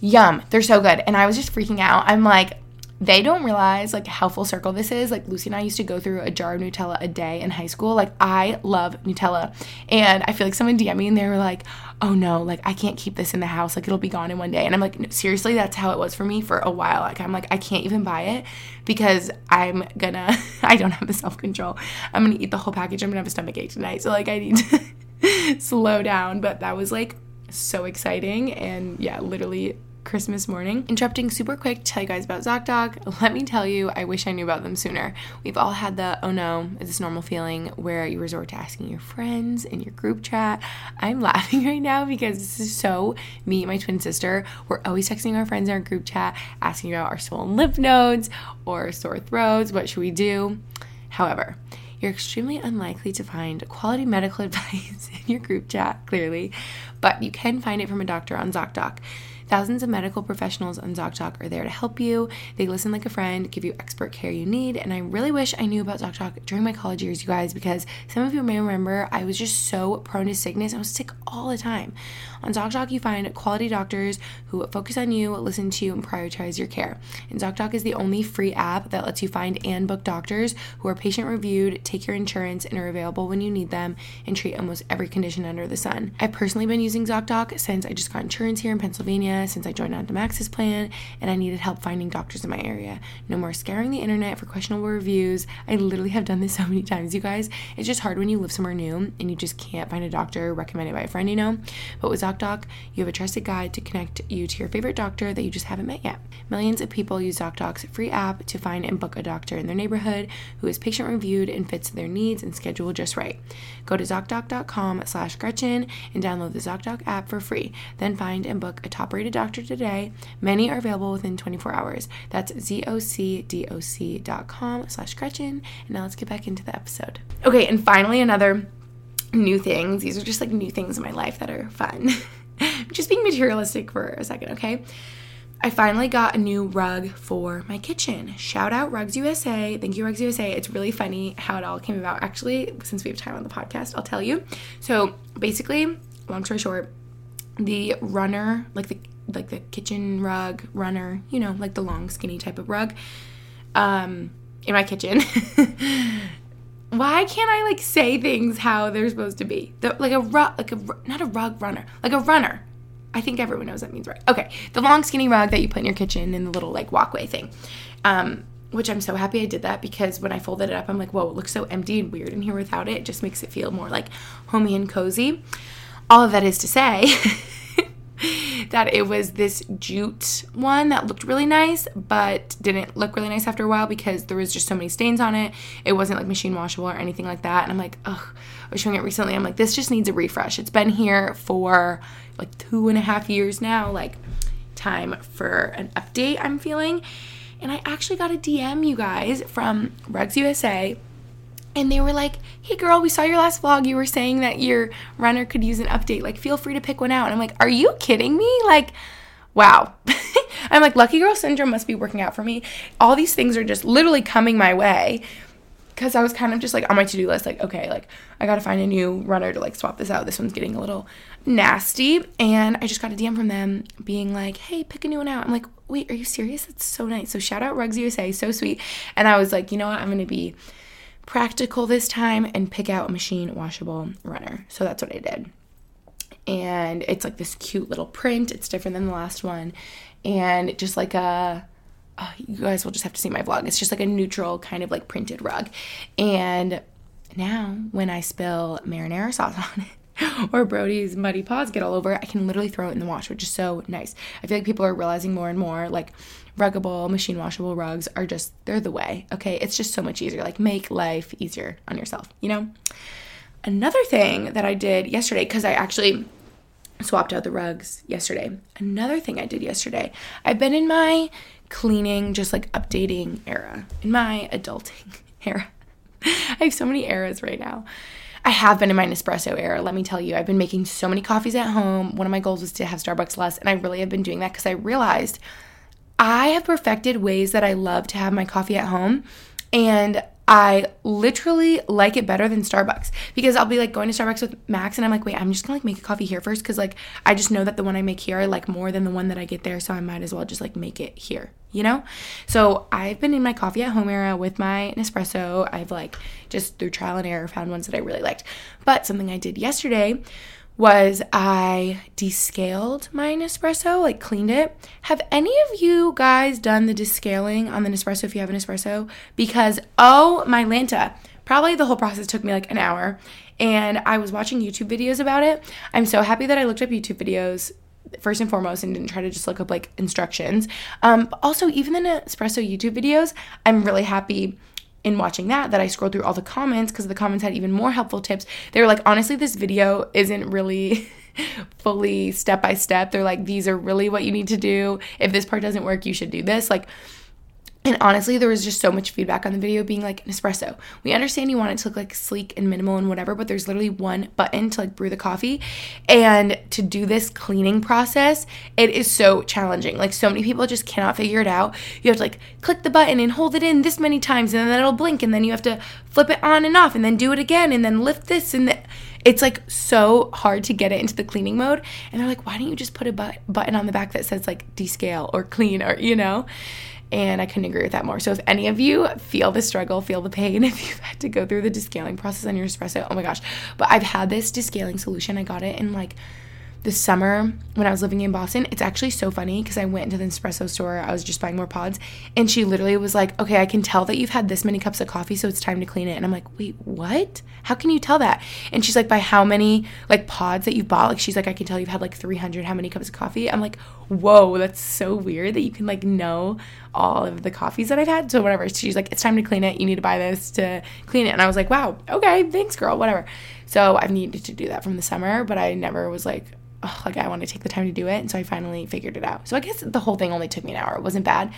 Yum. They're so good. And I was just freaking out. I'm like, they don't realize like how full circle this is. Like Lucy and I used to go through a jar of Nutella a day in high school. Like I love Nutella. And I feel like someone DM me and they were like, oh no, like I can't keep this in the house. Like it'll be gone in one day. And I'm like, no, seriously, that's how it was for me for a while. Like I'm like, I can't even buy it because I'm gonna, I don't have the self control. I'm gonna eat the whole package. I'm gonna have a stomach ache tonight. So like I need to slow down. But that was like so exciting. And yeah, literally Christmas morning. Interrupting super quick to tell you guys about ZocDoc. Let me tell you, I wish I knew about them sooner. We've all had the oh no, is this normal feeling where you resort to asking your friends in your group chat. I'm laughing right now because this is so me and my twin sister. We're always texting our friends in our group chat, asking about our swollen lymph nodes or sore throats. What should we do? However, you're extremely unlikely to find quality medical advice in your group chat, clearly, but you can find it from a doctor on ZocDoc. Thousands of medical professionals on ZocDoc are there to help you. They listen like a friend, give you expert care you need. And I really wish I knew about ZocDoc during my college years, you guys, because some of you may remember I was just so prone to sickness. I was sick all the time. On ZocDoc, you find quality doctors who focus on you, listen to you, and prioritize your care. And ZocDoc is the only free app that lets you find and book doctors who are patient reviewed, take your insurance, and are available when you need them, and treat almost every condition under the sun. I've personally been using ZocDoc since I just got insurance here in Pennsylvania, since I joined onto Max's plan, and I needed help finding doctors in my area. No more scouring the internet for questionable reviews. I literally have done this so many times, you guys. It's just hard when you live somewhere new and you just can't find a doctor recommended by a friend, you know? But with ZocDoc, you have a trusted guide to connect you to your favorite doctor that you just haven't met yet. Millions of people use ZocDoc's free app to find and book a doctor in their neighborhood who is patient reviewed and fits their needs and schedule just right. Go to ZocDoc.com slash Gretchen and download the ZocDoc app for free. Then find and book a top rated rated doctor today. Many are available within 24 hours. That's zocdoc.com slash Gretchen. And now let's get back into the episode. Okay, and finally, another new things. These are just like new things in my life that are fun. just being materialistic for a second, okay? I finally got a new rug for my kitchen. Shout out Rugs USA. Thank you, Rugs USA. It's really funny how it all came about. Actually, since we have time on the podcast, I'll tell you. So basically, long story short, the runner, like the like the kitchen rug runner, you know, like the long skinny type of rug, um, in my kitchen. Why can't I like say things how they're supposed to be? The, like a rug, like a not a rug runner, like a runner I think everyone knows that means right. Okay, the long skinny rug that you put in your kitchen in the little like walkway thing. Um, which I'm so happy I did that because when I folded it up, I'm like, whoa, it looks so empty and weird in here without it. It just makes it feel more like homey and cozy. All of that is to say that it was this jute one that looked really nice, but didn't look really nice after a while because there was just so many stains on it. It wasn't like machine washable or anything like that. And I'm like, ugh, I was showing it recently. I'm like, this just needs a refresh. It's been here for like two and a half years now. Like, time for an update, I'm feeling. And I actually got a DM, you guys, from Rugs USA and they were like, "Hey girl, we saw your last vlog. You were saying that your runner could use an update. Like, feel free to pick one out." And I'm like, "Are you kidding me? Like, wow." I'm like, "Lucky girl syndrome must be working out for me." All these things are just literally coming my way cuz I was kind of just like on my to-do list like, "Okay, like I got to find a new runner to like swap this out. This one's getting a little nasty." And I just got a DM from them being like, "Hey, pick a new one out." I'm like, "Wait, are you serious? That's so nice." So shout out Rugs USA, so sweet. And I was like, "You know what? I'm going to be practical this time and pick out a machine washable runner. So that's what I did. And it's like this cute little print. It's different than the last one. And just like a oh, you guys will just have to see my vlog. It's just like a neutral kind of like printed rug. And now when I spill marinara sauce on it or Brody's muddy paws get all over, I can literally throw it in the wash, which is so nice. I feel like people are realizing more and more like ruggable, machine washable rugs are just, they're the way, okay? It's just so much easier. Like, make life easier on yourself, you know? Another thing that I did yesterday, because I actually swapped out the rugs yesterday. Another thing I did yesterday, I've been in my cleaning, just like updating era, in my adulting era. I have so many eras right now. I have been in my Nespresso era, let me tell you. I've been making so many coffees at home. One of my goals was to have Starbucks less, and I really have been doing that because I realized I have perfected ways that I love to have my coffee at home. And I literally like it better than Starbucks because I'll be like going to Starbucks with Max and I'm like, wait, I'm just gonna like make a coffee here first because like I just know that the one I make here I like more than the one that I get there, so I might as well just like make it here, you know? So I've been in my coffee at home era with my Nespresso. I've like just through trial and error found ones that I really liked. But something I did yesterday was I descaled my Nespresso, like cleaned it. Have any of you guys done the descaling on the Nespresso if you have an Nespresso? Because, oh my Lanta, probably the whole process took me like an hour. And I was watching YouTube videos about it. I'm so happy that I looked up YouTube videos first and foremost and didn't try to just look up like instructions. Um, also, even the Nespresso YouTube videos, I'm really happy in watching that that I scrolled through all the comments because the comments had even more helpful tips. They were like, honestly, this video isn't really fully step by step. They're like, these are really what you need to do. If this part doesn't work, you should do this. Like, and honestly, there was just so much feedback on the video being like Nespresso. We understand you want it to look like sleek and minimal and whatever, but there's literally one button to like brew the coffee. And to do this cleaning process, it is so challenging. Like so many people just cannot figure it out. You have to like click the button and hold it in this many times and then it'll blink and then you have to flip it on and off and then do it again and then lift this and it's like so hard to get it into the cleaning mode. And they're like, why don't you just put a but- button on the back that says like descale or clean or, you know? And I couldn't agree with that more. So if any of you feel the struggle, feel the pain, if you've had to go through the descaling process on your espresso, oh my gosh. But I've had this descaling solution. I got it in like the summer when I was living in Boston. It's actually so funny because I went into the espresso store. I was just buying more pods, and she literally was like, "Okay, I can tell that you've had this many cups of coffee, so it's time to clean it." And I'm like, "Wait, what? How can you tell that?" And she's like, "By how many like pods that you've bought?" Like she's like, "I can tell you've had like 300 how many cups of coffee." I'm like, whoa, that's so weird that you can like know all of the coffees that I've had. So whatever. She's like, it's time to clean it. You need to buy this to clean it. And I was like, wow, okay, thanks, girl, whatever. So I've needed to do that from the summer, but I never was like, oh, like I want to take the time to do it. And so I finally figured it out. So I guess the whole thing only took me an hour. It wasn't bad.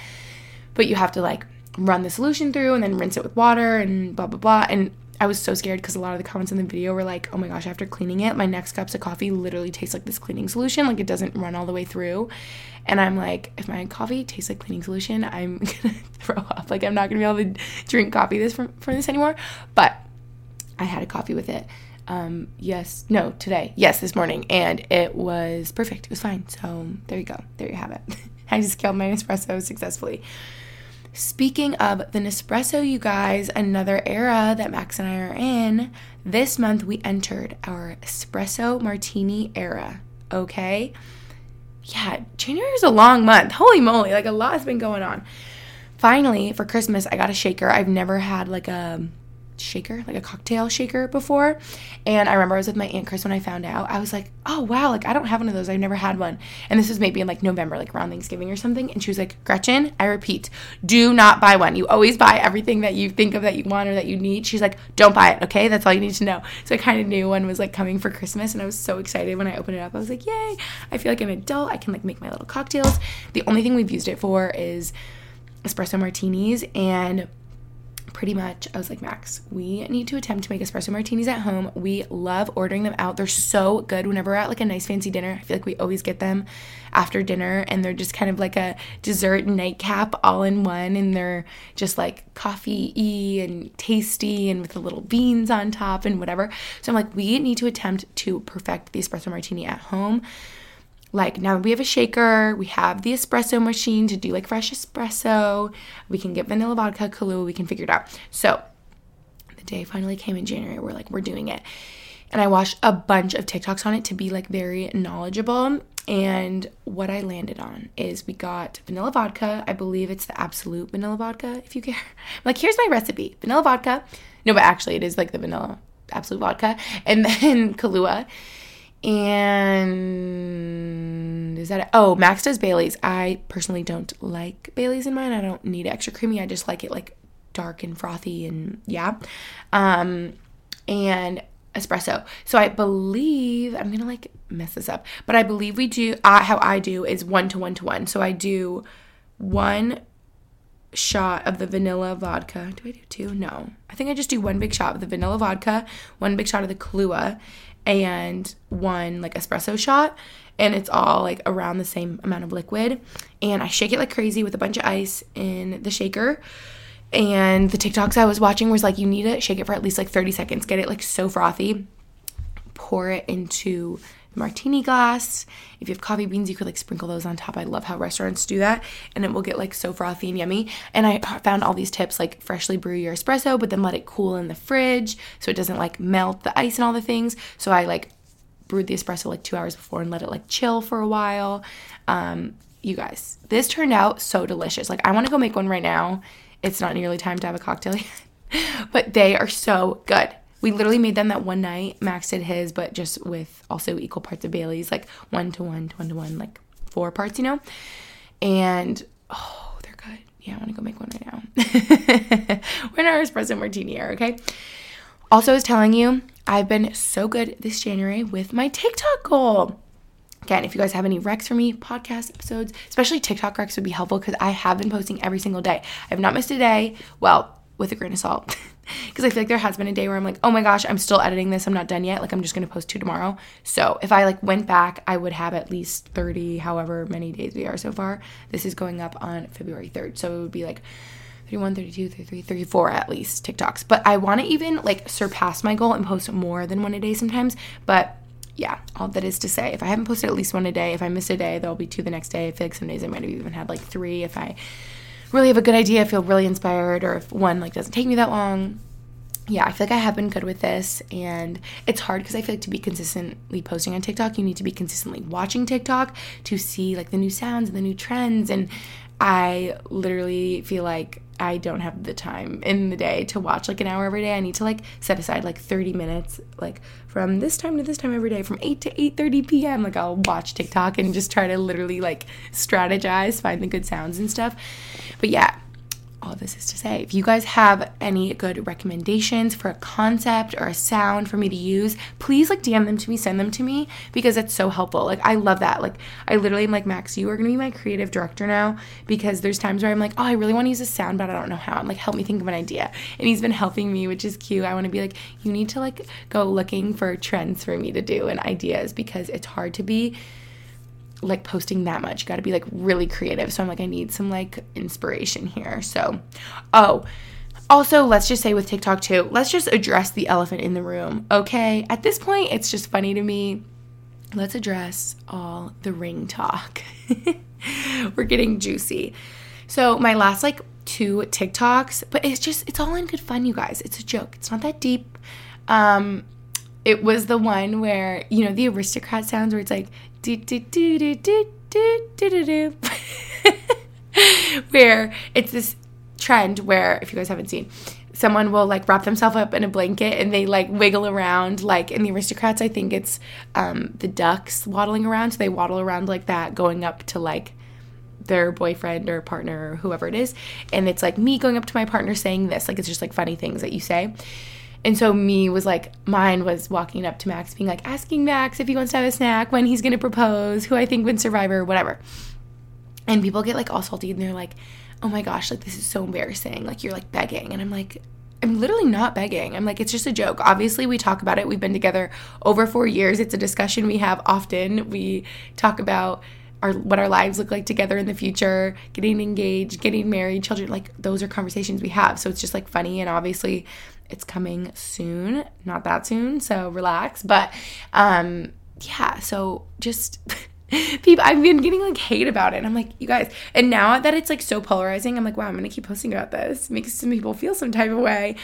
But you have to like run the solution through and then rinse it with water and blah blah blah. And I was so scared because a lot of the comments in the video were like, oh my gosh, after cleaning it, my next cups of coffee literally tastes like this cleaning solution. Like it doesn't run all the way through. And I'm like, if my coffee tastes like cleaning solution, I'm gonna throw up. Like I'm not gonna be able to drink coffee this from, from this anymore. But I had a coffee with it. Um, yes, no, today. Yes, this morning. And it was perfect. It was fine. So there you go. There you have it. I just killed my espresso successfully. Speaking of the Nespresso, you guys, another era that Max and I are in, this month we entered our espresso martini era. Okay? Yeah, January is a long month. Holy moly, like a lot has been going on. Finally, for Christmas, I got a shaker. I've never had like a shaker, like a cocktail shaker before. And I remember I was with my Aunt Chris when I found out. I was like, oh wow, like I don't have one of those. I've never had one. And this was maybe in like November, like around Thanksgiving or something. And she was like, Gretchen, I repeat, do not buy one. You always buy everything that you think of that you want or that you need. She's like, don't buy it, okay? That's all you need to know. So I kind of knew one was like coming for Christmas and I was so excited when I opened it up. I was like, yay, I feel like I'm an adult. I can like make my little cocktails. The only thing we've used it for is espresso martinis and pretty much I was like, Max, we need to attempt to make espresso martinis at home. We love ordering them out. They're so good whenever we're at like a nice fancy dinner. I feel like we always get them after dinner and they're just kind of like a dessert nightcap all in one and they're just like coffee and tasty and with the little beans on top and whatever. So I'm like, we need to attempt to perfect the espresso martini at home like now we have a shaker, we have the espresso machine to do like fresh espresso. We can get vanilla vodka, Kahlua, we can figure it out. So the day finally came in January. We're like, we're doing it. And I watched a bunch of TikToks on it to be like very knowledgeable. And what I landed on is we got vanilla vodka. I believe it's the Absolut vanilla vodka, if you care. I'm like, here's my recipe vanilla vodka. No, but actually, it is like the vanilla Absolut vodka. And then Kahlua and is that it? oh max does baileys i personally don't like baileys in mine i don't need extra creamy i just like it like dark and frothy and yeah um and espresso so i believe i'm gonna like mess this up but i believe we do uh, how i do is one to one to one so i do one shot of the vanilla vodka. Do I do two? No. I think I just do one big shot of the vanilla vodka, one big shot of the Kahlua, and one like espresso shot and it's all like around the same amount of liquid. And I shake it like crazy with a bunch of ice in the shaker. And the TikToks I was watching was like you need to shake it for at least like 30 seconds. Get it like so frothy. Pour it into martini glass. If you have coffee beans, you could like sprinkle those on top. I love how restaurants do that, and it will get like so frothy and yummy. And I found all these tips like freshly brew your espresso, but then let it cool in the fridge so it doesn't like melt the ice and all the things. So I like brewed the espresso like two hours before and let it like chill for a while. Um, you guys, this turned out so delicious. Like I want to go make one right now. It's not nearly time to have a cocktail yet, but they are so good. We literally made them that one night. Max did his, but just with also equal parts of Bailey's, like one to one to one to one, like four parts, you know? And oh, they're good. Yeah, I want to go make one right now. We're in our espresso martini era, okay? Also, I was telling you, I've been so good this January with my TikTok goal. Again, if you guys have any recs for me, podcast episodes, especially TikTok recs would be helpful because I have been posting every single day. I have not missed a day. Well, with a grain of salt. Because I feel like there has been a day where I'm like, oh my gosh, I'm still editing this. I'm not done yet. Like, I'm just going to post two tomorrow. So if I like went back, I would have at least 30, however many days we are so far. This is going up on February 3rd. So it would be like 31, 32, 33, 34 at least TikToks. But I want to even like surpass my goal and post more than one a day sometimes. But yeah, all that is to say, if I haven't posted at least one a day, if I miss a day, there'll be two the next day. I feel like some days I might have even had like three if I really have a good idea, feel really inspired, or if one like doesn't take me that long. Yeah, I feel like I have been good with this, and it's hard because I feel like to be consistently posting on TikTok, you need to be consistently watching TikTok to see like the new sounds and the new trends. And I literally feel like I don't have the time in the day to watch like an hour every day. I need to like set aside like 30 minutes like from this time to this time every day from 8 to 8:30 p.m. like I'll watch TikTok and just try to literally like strategize, find the good sounds and stuff. But yeah, all this is to say, if you guys have any good recommendations for a concept or a sound for me to use, please like DM them to me, send them to me because it's so helpful. Like I love that. Like I literally am like Max, you are gonna be my creative director now because there's times where I'm like, oh, I really want to use a sound, but I don't know how. And like help me think of an idea. And he's been helping me, which is cute. I want to be like, you need to like go looking for trends for me to do and ideas because it's hard to be like posting that much. You got to be like really creative. So I'm like, I need some like inspiration here. So, oh, also, let's just say with TikTok too, let's just address the elephant in the room. Okay. At this point, it's just funny to me. Let's address all the ring talk. We're getting juicy. So, my last like two TikToks, but it's just, it's all in good fun, you guys. It's a joke. It's not that deep. Um, it was the one where, you know, the aristocrat sounds where it's like, where it's this trend where, if you guys haven't seen, someone will like wrap themselves up in a blanket and they like wiggle around like in the Aristocats i think it's um, the ducks waddling around. So they waddle around like that going up to like their boyfriend or partner or whoever it is. And it's like me going up to my partner saying this. Like it's just like funny things that you say and so me was like, mine was walking up to Max, being like, asking Max if he wants to have a snack, when he's gonna propose, who I think wins Survivor, whatever. And people get like all salty and they're like, oh my gosh, like this is so embarrassing. Like you're like begging. And I'm like, I'm literally not begging. I'm like, it's just a joke. Obviously, we talk about it. We've been together over four years. It's a discussion we have often. We talk about our what our lives look like together in the future, getting engaged, getting married, children. Like those are conversations we have. So it's just like funny and obviously it's coming soon, not that soon, so relax. But um yeah, so just people I've been getting like hate about it. And I'm like, you guys, and now that it's like so polarizing, I'm like, wow, I'm gonna keep posting about this. Makes some people feel some type of way.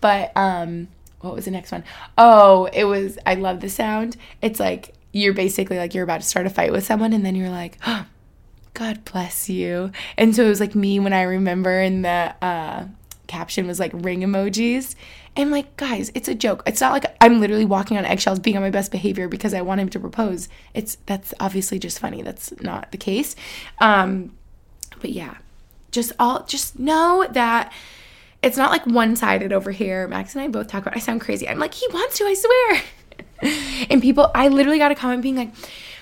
But um what was the next one? Oh, it was I love the sound. It's like you're basically like you're about to start a fight with someone and then you're like, oh, God bless you. And so it was like me when I remember in the uh caption was like ring emojis. And like, guys, it's a joke. It's not like I'm literally walking on eggshells being on my best behavior because I want him to propose. It's that's obviously just funny. That's not the case. Um but yeah. Just all just know that it's not like one-sided over here. Max and I both talk about I sound crazy. I'm like, he wants to, I swear. and people I literally got a comment being like,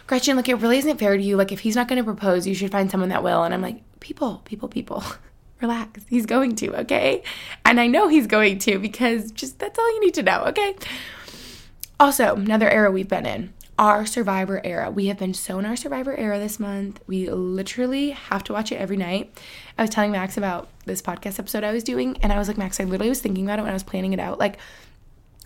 Gretchen, like it really isn't fair to you. Like if he's not gonna propose, you should find someone that will. And I'm like, people, people, people relax. He's going to, okay? And I know he's going to because just that's all you need to know, okay? Also, another era we've been in our survivor era. We have been so in our survivor era this month. We literally have to watch it every night. I was telling Max about this podcast episode I was doing, and I was like, Max, I literally was thinking about it when I was planning it out. Like,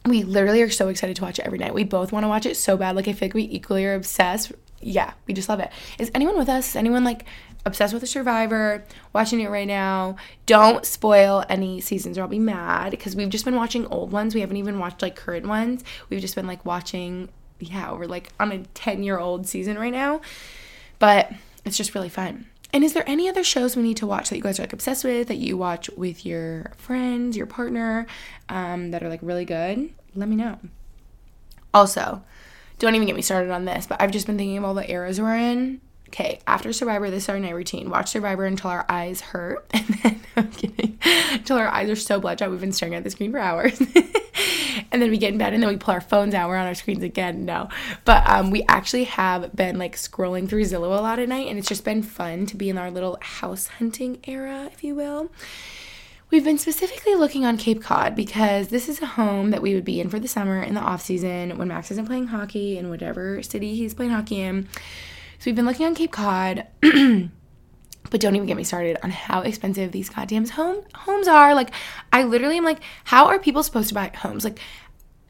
we literally are so excited to watch it every night. We both want to watch it so bad. Like, I feel like we equally are obsessed. Yeah, we just love it. Is anyone with us? Is anyone like obsessed with the survivor watching it right now. Don't spoil any seasons or i'll be mad because we've just been watching old ones. We haven't even watched like current ones. We've just been like watching yeah we're like on a 10 year old season right now. But it's just really fun. And is there any other shows we need to watch that you guys are like obsessed with that you watch with your friends your partner um, that are like really good? Let me know. Also don't even get me started on this but i've just been thinking of all the eras we're in okay, after Survivor, this is our night routine. Watch Survivor until our eyes hurt. And then, I'm kidding, until our eyes are so bloodshot, we've been staring at the screen for hours. and then we get in bed and then we pull our phones out. We're on our screens again. No. But um, we actually have been like scrolling through Zillow a lot at night. And it's just been fun to be in our little house hunting era, if you will. We've been specifically looking on Cape Cod because this is a home that we would be in for the summer in the off season when Max isn't playing hockey in whatever city he's playing hockey in. So we've been looking on Cape Cod. but don't even get me started on how expensive these goddamn home homes are. Like I literally am like, how are people supposed to buy homes? Like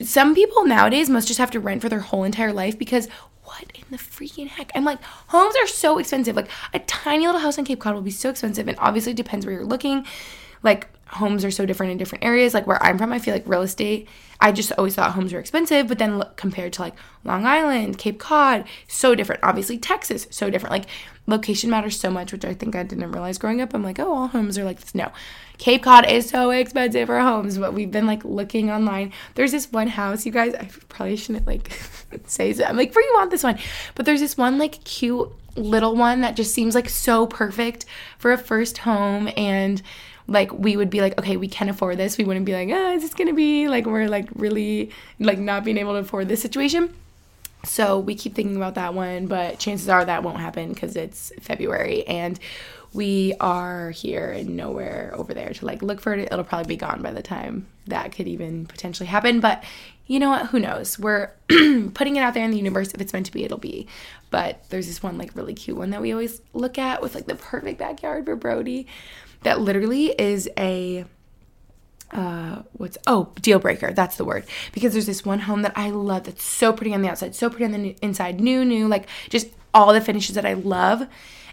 some people nowadays must just have to rent for their whole entire life because what in the freaking heck? I'm like, homes are so expensive. Like a tiny little house on Cape Cod will be so expensive, and obviously depends where you're looking. Like homes are so different in different areas. Like where I'm from, I feel like real estate, I just always thought homes were expensive, but then look, compared to like Long Island, Cape Cod, so different. Obviously, Texas, so different. Like location matters so much, which I think I didn't realize growing up. I'm like, oh, all homes are like this. No, Cape Cod is so expensive for homes, but we've been like looking online. There's this one house, you guys, I probably shouldn't like say so. I'm like, where you want this one? But there's this one like cute little one that just seems like so perfect for a first home and like we would be like okay we can afford this. We wouldn't be like oh is this gonna be like we're like really like not being able to afford this situation. So we keep thinking about that one but chances are that won't happen because it's february and we are here and nowhere over there to like look for it. It'll probably be gone by the time that could even potentially happen but you know what? Who knows? We're putting it out there in the universe if it's meant to be it'll be. But there's this one like really cute one that we always look at with like the perfect backyard for brody that literally is a uh what's oh deal breaker. That's the word. Because there's this one home that i love that's so pretty on the outside so pretty on the inside new new like just all the finishes that i love.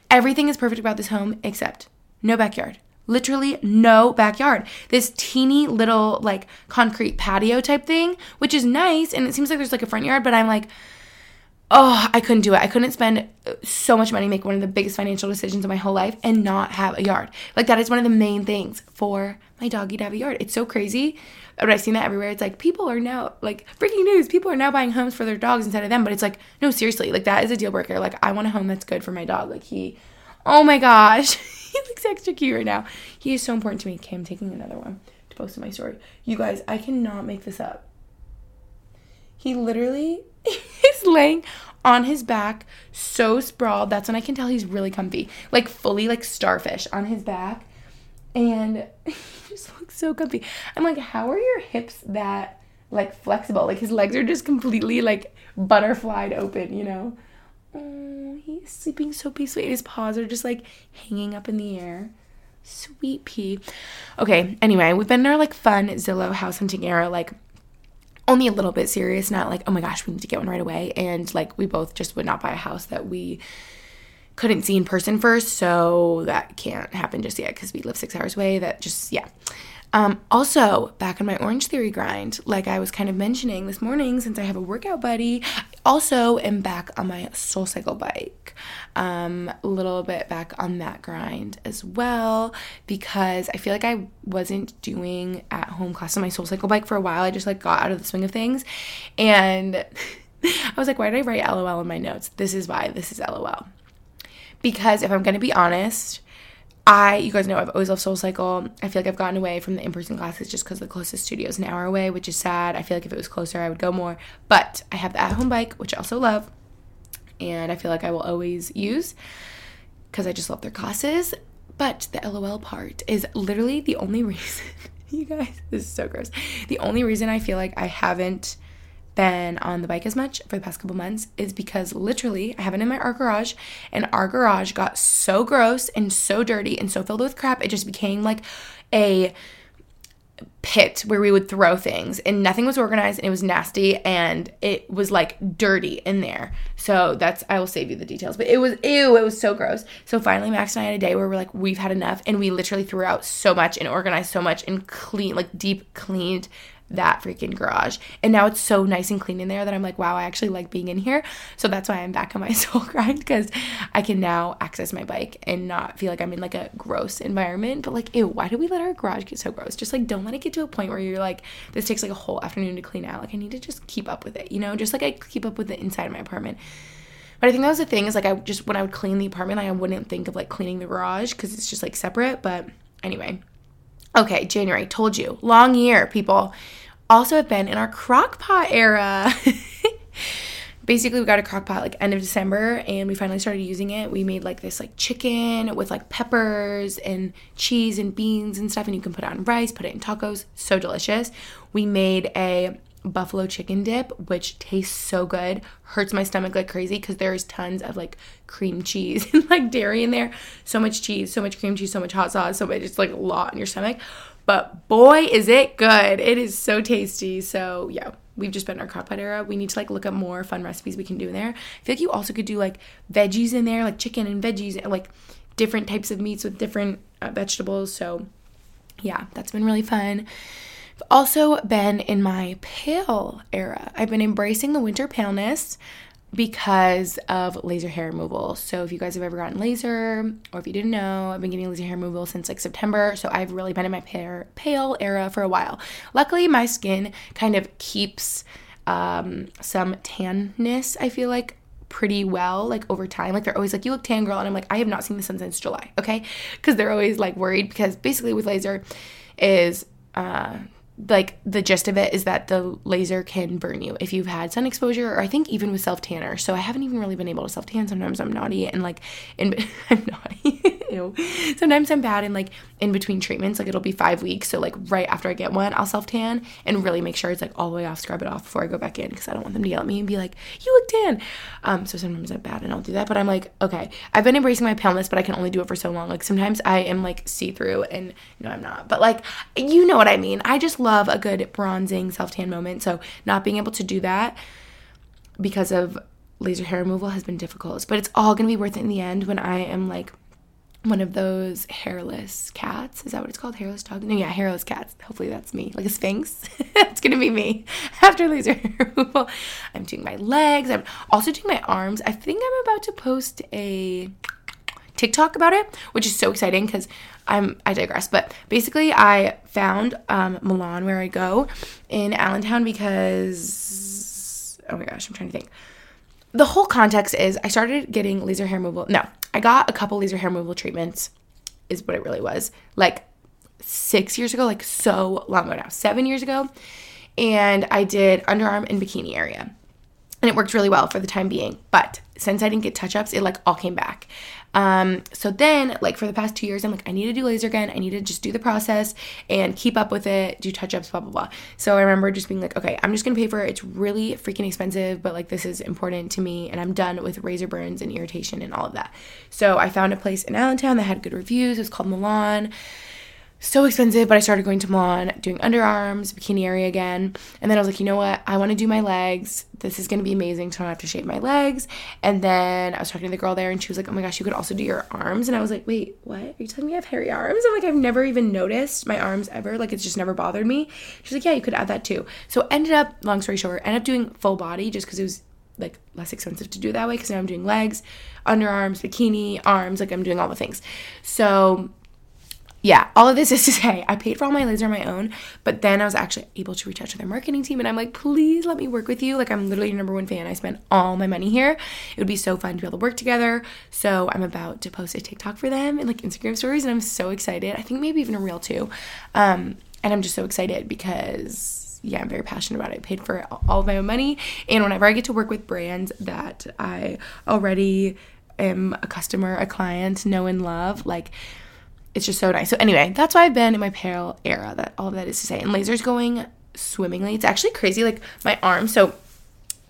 Everything is perfect about this home except no backyard. Literally no backyard. This teeny little like concrete patio type thing which is nice and it seems like there's like a front yard but i'm like oh, I couldn't do it. I couldn't spend uh, so much money, make one of the biggest financial decisions of my whole life, and not have a yard. Like, that is one of the main things for my doggy to have a yard. It's so crazy. Uh, but I've seen that everywhere. It's like people are now, like, freaking news, people are now buying homes for their dogs instead of them. But it's like, no, seriously, like, that is a deal breaker. Like, I want a home that's good for my dog. Like, he, oh my gosh, he looks extra cute right now. He is so important to me. Okay, I'm taking another one to post in my story. You guys, I cannot make this up. He literally is laying on his back, so sprawled. That's when I can tell he's really comfy. Like fully like starfish on his back. And he just looks so comfy. I'm like, how are your hips that like flexible? Like his legs are just completely like butterflied open, you know? Oh, he's sleeping so peacefully. His paws are just like hanging up in the air. Sweet pea. Okay, anyway, we've been in our like fun Zillow house hunting era. Like only a little bit serious, not like, oh my gosh, we need to get one right away. And like, we both just would not buy a house that we couldn't see in person first. So that can't happen just yet because we live six hours away. That just, yeah. Um, also, back on my Orange Theory grind, like I was kind of mentioning this morning, since I have a workout buddy, also am back on my Soul Cycle bike. Um, a little bit back on that grind as well, because I feel like I wasn't doing at home class on my Soul Cycle bike for a while. I just like got out of the swing of things. And I was like, why did I write LOL in my notes? This is why this is LOL. Because if I'm going to be honest, I, you guys know, I've always loved Soul Cycle. I feel like I've gotten away from the in person classes just because the closest studio is an hour away, which is sad. I feel like if it was closer, I would go more. But I have the at home bike, which I also love. And I feel like I will always use because I just love their classes. But the LOL part is literally the only reason, you guys, this is so gross. The only reason I feel like I haven't been on the bike as much for the past couple months is because literally I have it in my art garage and our garage got so gross and so dirty and so filled with crap it just became like a pit where we would throw things and nothing was organized and it was nasty and it was like dirty in there. So that's I will save you the details. But it was ew, it was so gross. So finally Max and I had a day where we're like, we've had enough and we literally threw out so much and organized so much and clean like deep cleaned that freaking garage. And now it's so nice and clean in there that I'm like, wow, I actually like being in here. So that's why I'm back on my soul grind because I can now access my bike and not feel like I'm in like a gross environment. But like, ew, why do we let our garage get so gross? Just like, don't let it get to a point where you're like, this takes like a whole afternoon to clean out. Like, I need to just keep up with it, you know, just like I keep up with the inside of my apartment. But I think that was the thing is like, I just, when I would clean the apartment, like, I wouldn't think of like cleaning the garage because it's just like separate. But anyway, Okay, January, told you. Long year, people. Also have been in our crock pot era. Basically, we got a crock pot like end of December and we finally started using it. We made like this like chicken with like peppers and cheese and beans and stuff and you can put it on rice, put it in tacos. So delicious. We made a buffalo chicken dip, which tastes so good. Hurts my stomach like crazy because there's tons of like cream cheese and like dairy in there. So much cheese, so much cream cheese, so much hot sauce, so it's like a lot in your stomach. But boy, is it good. It is so tasty. So yeah, we've just been in our crockpot era. We need to like look up more fun recipes we can do in there. I feel like you also could do like veggies in there, like chicken and veggies, like different types of meats with different uh, vegetables. So yeah, that's been really fun. Also been in my pale era. I've been embracing the winter paleness because of laser hair removal. So if you guys have ever gotten laser or if you didn't know, I've been getting laser hair removal since like September. So I've really been in my pale, pale era for a while. Luckily, my skin kind of keeps um, some tanness, I feel like pretty well like over time like they're always like you look tan girl and i'm like i have not seen the sun since july okay because they're always like worried because basically with laser is uh like the gist of it is that the laser can burn you if you've had sun exposure or I think even with self tanner. So I haven't even really been able to self tan. Sometimes I'm naughty and like in I'm naughty. Sometimes I'm bad in like in between treatments. Like it'll be five weeks. So like right after I get one, I'll self tan and really make sure it's like all the way off, scrub it off before I go back in because I don't want them to yell at me and be like, "You look tan." Um, so sometimes I'm bad and I'll do that. But I'm like, okay, I've been embracing my paleness, but I can only do it for so long. Like sometimes I am like see through and no, I'm not. But like you know what I mean. I just love a good bronzing self tan moment. So not being able to do that because of laser hair removal has been difficult. But it's all gonna be worth it in the end when I am like one of those hairless cats. Is that what it's called? Hairless dog? No, yeah, hairless cats. Hopefully that's me. Like a sphynx. it's gonna be me after laser hair removal. I'm doing my legs. I'm also doing my arms. I think I'm about to post a TikTok about it, which is so exciting because I'm I digress. But basically, I found um, Milan where I go in Allentown because oh my gosh, I'm trying to think. The whole context is I started getting laser hair removal. No, I got a couple laser hair removal treatments. Is what it really was. Like six years ago, like so long ago now, seven years ago, and I did underarm and bikini area and it worked really well for the time being. But since I didn't get touch ups, it like all came back. Um, so then, like for the past two years, I'm like, I need to do laser again. I need to just do the process and keep up with it, do touch ups, blah blah blah. So I remember just being like, okay, I'm just gonna pay for it. It's really freaking expensive, but like this is important to me, and I'm done with razor burns and irritation and all of that. So I found a place in Allentown that had good reviews. It was called Milan so expensive, but I started going to Milan, doing underarms, bikini area again. And then I was like, you know what? I want to do my legs. This is going to be amazing. So I don't have to shave my legs. And then I was talking to the girl there and she was like, oh my gosh, you could also do your arms. And I was like, wait, what? Are you telling me I have hairy arms? I'm like, I've never even noticed my arms ever. Like, it's just never bothered me. She's like, yeah, you could add that too. So ended up, long story short, ended up doing full body just because it was like less expensive to do that way because now I'm doing legs, underarms, bikini, arms, like I'm doing all the things. So yeah, all of this is to say, I paid for all my laser on my own, but then I was actually able to reach out to their marketing team and I'm like, please let me work with you. Like, I'm literally your number one fan. I spent all my money here. It would be so fun to be able to work together. So, I'm about to post a TikTok for them and like Instagram stories, and I'm so excited. I think maybe even a reel too. Um, and I'm just so excited because yeah, I'm very passionate about it. I paid for all of my own money. And whenever I get to work with brands that I already am a customer, a client, know and love, like it's just so nice. So anyway, that's why I've been in my pale era. That all that is to say. And laser's going swimmingly. It's actually crazy. Like my arm. So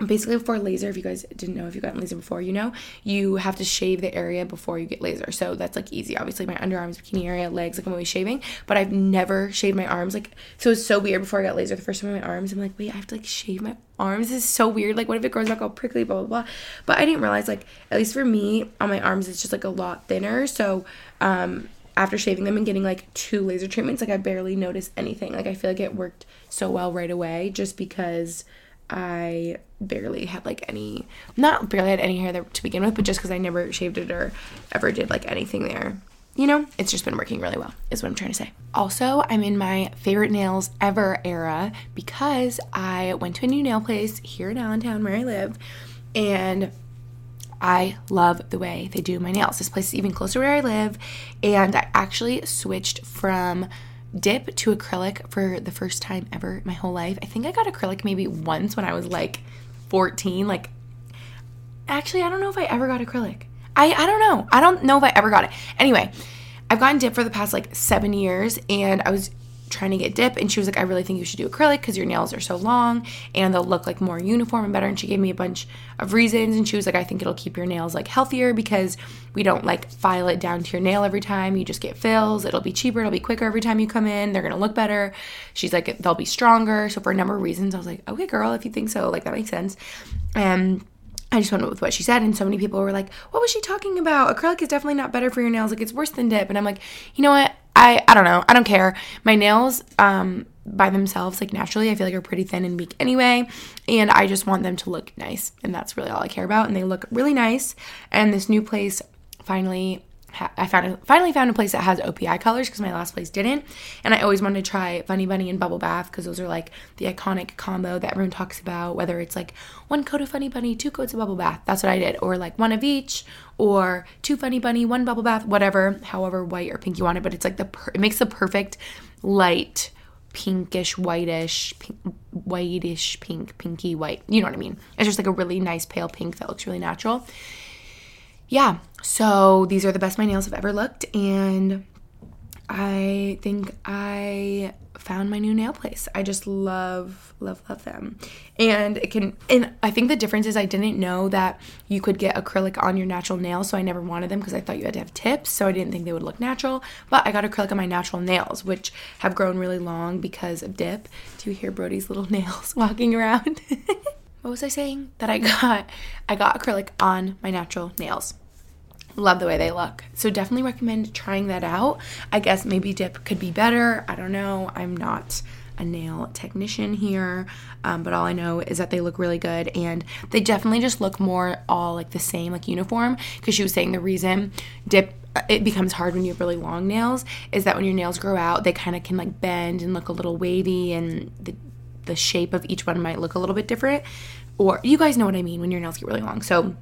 basically before laser if you guys didn't know if you got laser before you know you have to shave the area before you get laser so that's like easy obviously my underarms bikini area legs like i'm always shaving but i've never shaved my arms like so it's so weird before i got laser the first time my arms i'm like wait i have to like shave my arms this is so weird like what if it grows back all prickly blah blah blah but i didn't realize like at least for me on my arms it's just like a lot thinner so um after shaving them and getting like two laser treatments, like I barely noticed anything. Like I feel like it worked so well right away just because I barely had like any, not barely had any hair there to begin with, but just because I never shaved it or ever did like anything there. You know, it's just been working really well, is what I'm trying to say. Also, I'm in my favorite nails ever era because I went to a new nail place here in Allentown where I live and I love the way they do my nails. This place is even closer where I live, and I actually switched from dip to acrylic for the first time ever my whole life. I think I got acrylic maybe once when I was like 14. Like, actually, I don't know if I ever got acrylic. I, I don't know. I don't know if I ever got it. Anyway, I've gotten dip for the past like seven years, and I was trying to get dip and she was like i really think you should do acrylic because your nails are so long and they'll look like more uniform and better. And she gave me a bunch of reasons and she was like i think it'll keep your nails like healthier because we don't like file it down to your nail every time. You just get fills. It'll be cheaper. It'll be quicker every time you come in. They're gonna look better. She's like they'll be stronger. So for a number of reasons i was like okay girl if you think so. Like that makes sense. And I just went with what she said, and so many people were like, "What was she talking about? Acrylic is definitely not better for your nails. Like it's worse than dip." And I'm like, you know what? I I don't know. I don't care. My nails, um, by themselves, like naturally, I feel like are pretty thin and weak anyway, and I just want them to look nice, and that's really all I care about. And they look really nice. And this new place finally I found finally found a place that has OPI colors because my last place didn't, and I always wanted to try Funny Bunny and Bubble Bath because those are like the iconic combo that everyone talks about. Whether it's like one coat of Funny Bunny, two coats of Bubble Bath, that's what I did, or like one of each, or two Funny Bunny, one Bubble Bath, whatever, however white or pink you want it. But it's like the per- it makes the perfect light pinkish whitish pink, whitish pink pinky white. You know what i mean? It's just like a really nice pale pink that looks really natural yeah, so these are the best my nails have ever looked, and I think I found my new nail place. I just love, love, love them. And it can, and I think the difference is I didn't know that you could get acrylic on your natural nails, so I never wanted them because I thought you had to have tips, so I didn't think they would look natural. But I got acrylic on my natural nails, which have grown really long because of dip. Do you hear Brody's little nails walking around? what was I saying? That I got I got acrylic on my natural nails. Love the way they look. So definitely recommend trying that out. I guess maybe dip could be better. I don't know. I'm not a nail technician here, um, but all I know is that they look really good and they definitely just look more all like the same, like uniform. Because she was saying the reason dip it becomes hard when you have really long nails is that when your nails grow out, they kind of can like bend and look a little wavy, and the the shape of each one might look a little bit different. Or you guys know what I mean when your nails get really long. So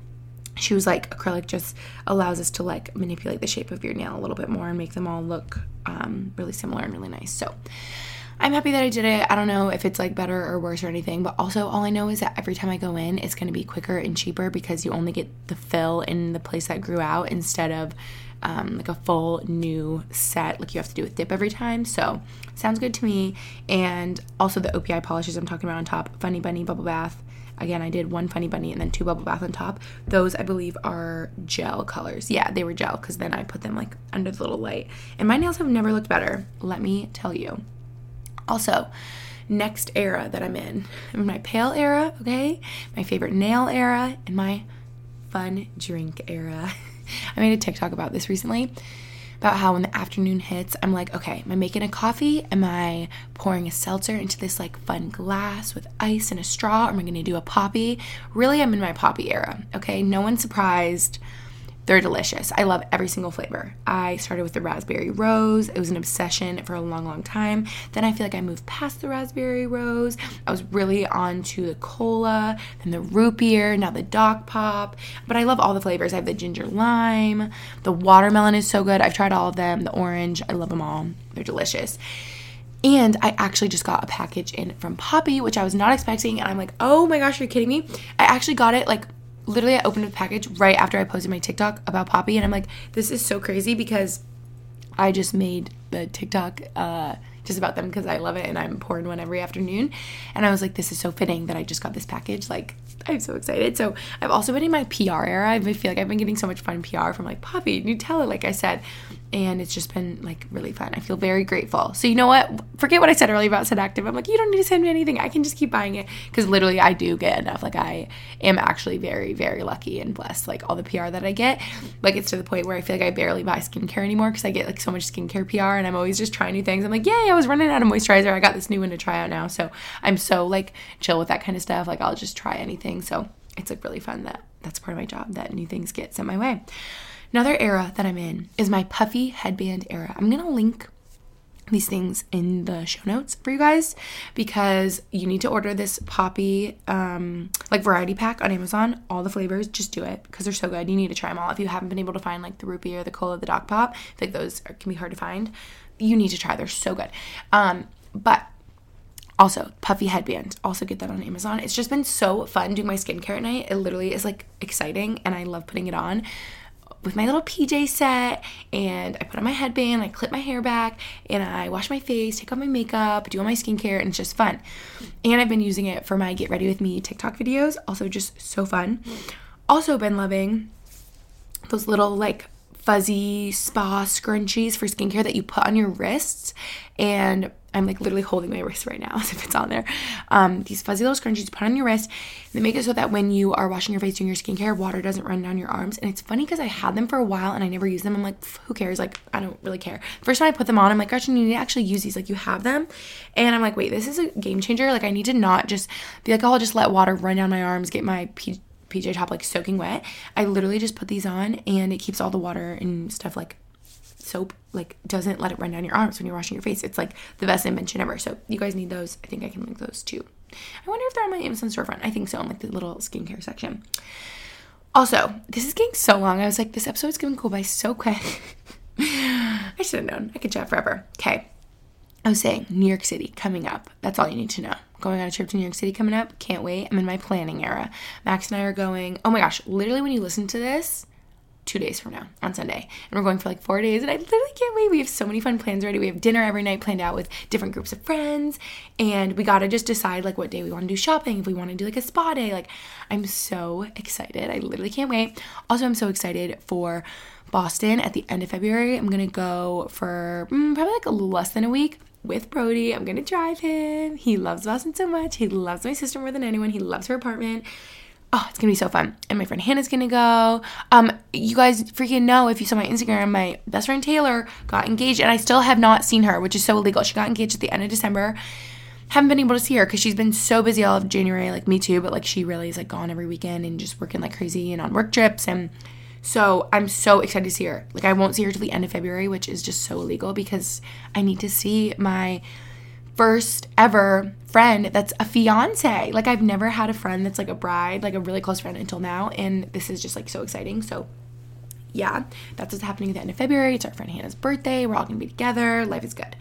she was like, acrylic just allows us to like manipulate the shape of your nail a little bit more and make them all look um, really similar and really nice. So I'm happy that I did it. I don't know if it's like better or worse or anything, but also all I know is that every time I go in, it's going to be quicker and cheaper because you only get the fill in the place that grew out instead of um, like a full new set like you have to do with dip every time. So sounds good to me. And also the OPI polishes I'm talking about on top, Funny Bunny Bubble Bath. Again, I did one Funny Bunny and then two Bubble Bath on top. Those I believe are gel colors. Yeah, they were gel because then I put them like under the little light. And my nails have never looked better. Let me tell you. Also, next era that I'm in. I'm in my pale era, okay? My favorite nail era and my fun drink era. I made a TikTok about this recently about how when the afternoon hits, I'm like, okay, am I making a coffee? Am I pouring a seltzer into this like fun glass with ice and a straw? Or am I gonna do a Poppi? Really, I'm in my Poppi era, okay? No one's surprised they're delicious. I love every single flavor. I started with the raspberry rose. It was an obsession for a long, long time. Then I feel like I moved past the raspberry rose. I was really on to the cola, then the root beer, now the Doc Pop. But I love all the flavors. I have the ginger lime. The watermelon is so good. I've tried all of them. The orange, I love them all. They're delicious. And I actually just got a package in from Poppi, which I was not expecting. And I'm like, oh my gosh, are you kidding me? I actually got it like literally I opened the package right after I posted my TikTok about Poppi, and I'm like, this is so crazy because I just made the TikTok uh, just about them because I love it and I'm pouring one every afternoon. And I was like, this is so fitting that I just got this package. Like, I'm so excited. So I've also been in my PR era. I feel like I've been getting so much fun PR from like Poppi, Nutella, like I said and it's just been like really fun. I feel very grateful. So you know what? Forget what I said earlier about Set Active. I'm like, you don't need to send me anything. I can just keep buying it because literally I do get enough. Like I am actually very very lucky and blessed. Like all the PR that I get, like it's to the point where I feel like I barely buy skincare anymore because I get like so much skincare PR and I'm always just trying new things. I'm like, yay! I was running out of moisturizer. I got this new one to try out now. So I'm so like chill with that kind of stuff. Like I'll just try anything. So it's like really fun that that's part of my job that new things get sent my way. Another era that I'm in is my puffy headband era. I'm going to link these things in the show notes for you guys because you need to order this Poppi um, like variety pack on Amazon. All the flavors, just do it because they're so good. You need to try them all. If you haven't been able to find like the root beer, the cola, the Doc Pop, I think those are, can be hard to find. You need to try. They're so good. Um, but also, puffy headband. Also get that on Amazon. It's just been so fun doing my skincare at night. It literally is like exciting and I love putting it on with my little PJ set and I put on my headband, I clip my hair back, and I wash my face, take off my makeup, do all my skincare, and it's just fun. And I've been using it for my Get Ready With Me TikTok videos, also just so fun. Also, been loving those little like fuzzy spa scrunchies for skincare that you put on your wrists. And I'm like literally holding my wrist right now as if it's on there. Um, these fuzzy little scrunchies put on your wrist. They make it so that when you are washing your face doing your skincare, water doesn't run down your arms. And it's funny because I had them for a while and I never used them. I'm like, who cares? Like, I don't really care. First time I put them on, I'm like, Gretchen, you need to actually use these. Like, you have them. And I'm like, wait, this is a game changer. Like, I need to not just be like, oh, I'll just let water run down my arms, get my P- PJ top like soaking wet. I literally just put these on and it keeps all the water and stuff like soap like doesn't let it run down your arms when you're washing your face. It's like the best invention ever. So you guys need those. I think I can link those too. I wonder if they're on my Amazon storefront. I think so, in like the little skincare section. Also, this is getting so long. I was like, this episode's to go by so quick. I should have known. I could chat forever. Okay. I was saying New York City coming up. That's all you need to know. Going on a trip to New York City coming up. Can't wait. I'm in my planning era. Max and I are going. Oh my gosh, literally when you listen to this, two days from now on Sunday. And we're going for like four days. And I literally can't wait. We have so many fun plans already. We have dinner every night planned out with different groups of friends. And we got to just decide like what day we want to do shopping, if we want to do like a spa day. Like, I'm so excited. I literally can't wait. Also, I'm so excited for Boston at the end of February. I'm going to go for mm, probably like a little less than a week with Brody. I'm gonna drive him. He loves Boston so much. He loves my sister more than anyone. He loves her apartment oh, it's gonna be so fun. And my friend Hannah's gonna go. Um, you guys freaking know if you saw my Instagram, my best friend Taylor got engaged, and I still have not seen her, which is so illegal. She got engaged at the end of December. Haven't been able to see her because she's been so busy all of January, like me too. But like she really is like gone every weekend and just working like crazy and on work trips and. So I'm so excited to see her. Like I won't see her till the end of February, which is just so illegal because I need to see my first ever friend that's a fiance. Like I've never had a friend that's like a bride, like a really close friend until now, and this is just like so exciting. So yeah, that's what's happening at the end of February. It's our friend Hannah's birthday. We're all gonna be together. Life is good.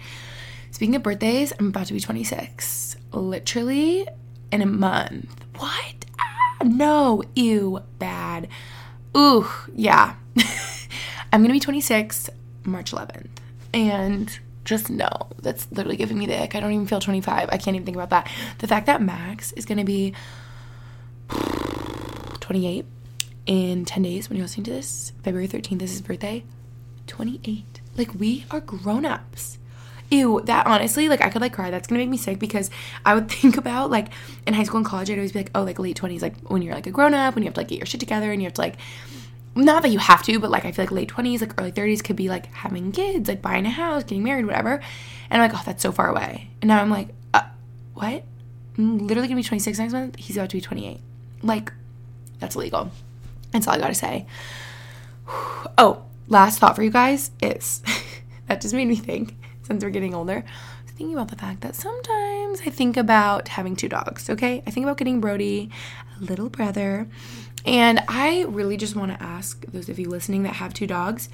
Speaking of birthdays, I'm about to be 26. Literally in a month. What? Ah, no. Ew. Bad. Ooh, yeah. I'm gonna be 26 March 11th. And just no. That's literally giving me the ick. I don't even feel 25. I can't even think about that. The fact that Max is going to be 28 in 10 days when you're listening to this, February 13th is his birthday. 28. Like, we are grown ups. Ew, that honestly, like, I could like cry. That's gonna make me sick because I would think about like in high school and college, I'd always be like, oh, like late 20s, like when you're like a grown up, when you have to like get your shit together and you have to like, not that you have to, but like I feel like late 20s, like early 30s could be like having kids, like buying a house, getting married, whatever. And I'm like, oh, that's so far away. And now I'm like, uh, what? I'm literally gonna be 26 next month. He's about to be 28. Like, that's illegal. That's all I gotta say. Oh, last thought for you guys is that just made me think since we're getting older. Thinking about the fact that sometimes I think about having two dogs, okay? I think about getting Brody a little brother and I really just want to ask those of you listening that have two dogs,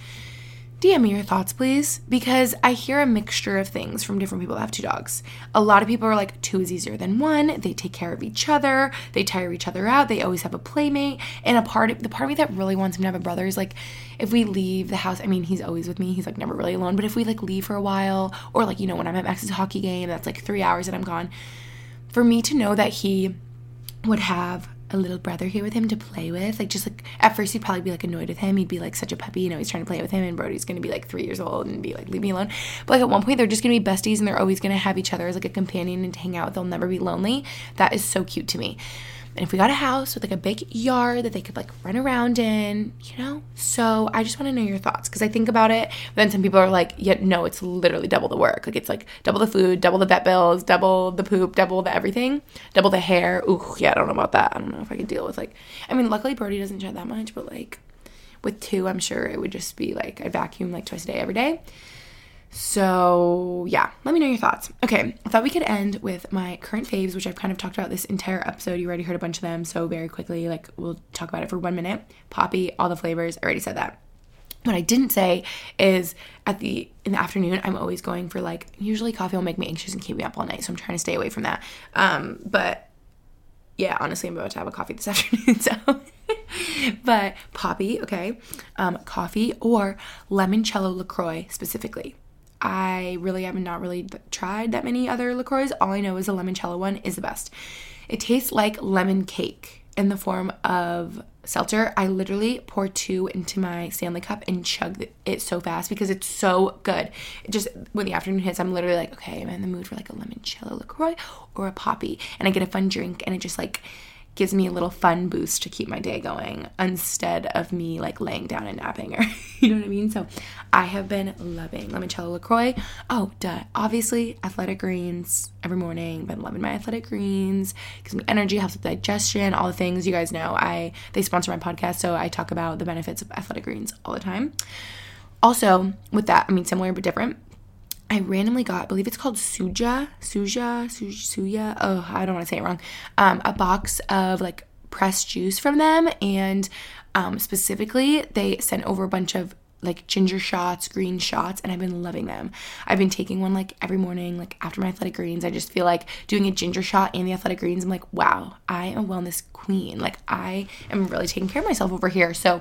DM me your thoughts, please, because I hear a mixture of things from different people that have two dogs. A lot of people are like, two is easier than one. They take care of each other. They tire each other out. They always have a playmate. And a part of the part of me that really wants him to have a brother is like, if we leave the house, I mean, he's always with me. He's like never really alone. But if we like leave for a while, or like you know, when I'm at Max's hockey game, that's like three hours and I'm gone. For me to know that he would have a little brother here with him to play with. Like just like at first he'd probably be like annoyed with him. He'd be like such a puppy, you know, he's trying to play with him and Brody's gonna be like three years old and be like, leave me alone. But like at one point they're just gonna be besties and they're always gonna have each other as like a companion and to hang out. They'll never be lonely. That is so cute to me. And if we got a house with like a big yard that they could like run around in, you know? So I just want to know your thoughts because I think about it. But then some people are like, yeah, no, it's literally double the work. Like it's like double the food, double the vet bills, double the poop, double the everything, double the hair. Ooh, yeah, I don't know about that. I don't know if I could deal with like, I mean, luckily Brody doesn't shed that much, but like with two, I'm sure it would just be like I vacuum like twice a day every day. So, yeah, let me know your thoughts. Okay, I thought we could end with my current faves, which I've kind of talked about this entire episode. You already heard a bunch of them, so very quickly, like, we'll talk about it for one minute. Poppi, all the flavors, I already said that. What I didn't say is at the in the afternoon, I'm always going for like usually coffee will make me anxious and keep me up all night, so I'm trying to stay away from that. Um, but yeah, honestly, I'm about to have a coffee this afternoon, so. but Poppi, okay, um, coffee or limoncello Lacroix specifically. I really have not really tried that many other LaCroix. All I know is the limoncello one is the best. It tastes like lemon cake. in the form of seltzer. I literally pour two into my Stanley cup and chug it so fast because it's so good. It just when the afternoon hits, I'm literally like, okay, I'm in the mood for like a limoncello LaCroix or a Poppi. and I get a fun drink, and it just like gives me a little fun boost to keep my day going instead of me like laying down and napping or you know what I mean? So I have been loving limoncello LaCroix. Oh, duh. Obviously, athletic greens every morning. Been loving my athletic greens. Gives me energy, helps with digestion, all the things you guys know. I they sponsor my podcast, so I talk about the benefits of athletic greens all the time. Also, with that, I mean similar but different I randomly got, I believe it's called Suja, Suja, Suja, oh, I don't want to say it wrong, um, a box of like pressed juice from them. And um, specifically, they sent over a bunch of like ginger shots, green shots, and I've been loving them. I've been taking one like every morning, like after my athletic greens. I just feel like doing a ginger shot and the athletic greens. I'm like, wow, I am a wellness queen. Like I am really taking care of myself over here. So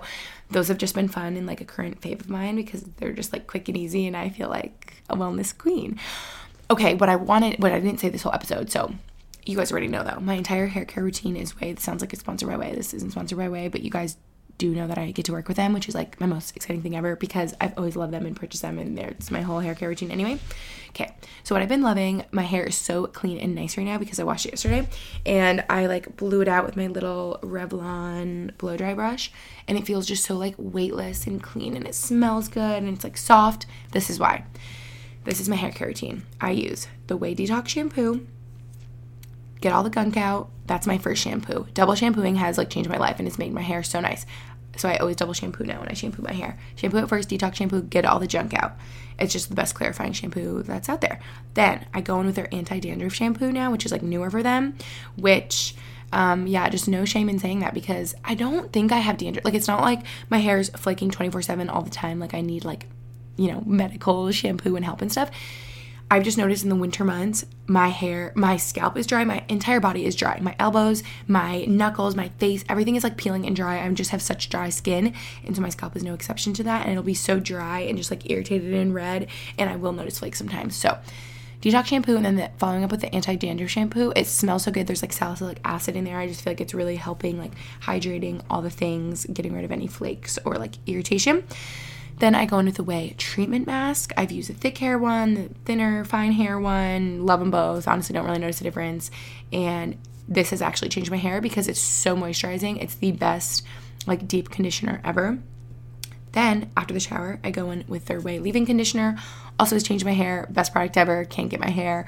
those have just been fun and like a current fave of mine because they're just like quick and easy and I feel like a wellness queen. Okay, what I wanted, what I didn't say this whole episode, so you guys already know though, my entire hair care routine is OUAI. It sounds like it's sponsored by OUAI. This isn't sponsored by OUAI, but you guys do know that I get to work with them, which is like my most exciting thing ever because I've always loved them and purchased them, and it's my whole hair care routine anyway. Okay, so what I've been loving, my hair is so clean and nice right now because I washed it yesterday, and I like blew it out with my little Revlon blow dry brush, and it feels just so like weightless and clean, and it smells good, and it's like soft. This is why. This is my hair care routine. I use the OUAI Detox shampoo get all the gunk out. That's my first shampoo. Double shampooing has like changed my life and it's made my hair so nice. So I always double shampoo now when I shampoo my hair. Shampoo it first, detox shampoo, get all the junk out. It's just the best clarifying shampoo that's out there. Then I go in with their anti dandruff shampoo now, which is like newer for them, which um, yeah, just no shame in saying that because I don't think I have dandruff. Like, it's not like my hair's flaking 24 7 all the time. Like, I need, like, you know, medical shampoo and help and stuff. I've just noticed in the winter months, my hair, my scalp is dry, my entire body is dry. My elbows, my knuckles, my face, everything is like peeling and dry. I just have such dry skin. And so my scalp is no exception to that. And it'll be so dry and just like irritated and red. And I will notice flakes sometimes. So, detox shampoo and then the, following up with the anti dandruff shampoo. It smells so good. There's like salicylic acid in there. I just feel like it's really helping, like hydrating all the things, getting rid of any flakes or like irritation. Then I go in with the OUAI treatment mask. I've used the thick hair one, the thinner, fine hair one. Love them both. Honestly, don't really notice a difference. And this has actually changed my hair because it's so moisturizing. It's the best, like, deep conditioner ever. Then after the shower, I go in with their OUAI leave-in conditioner. Also has changed my hair. Best product ever. Can't get my hair.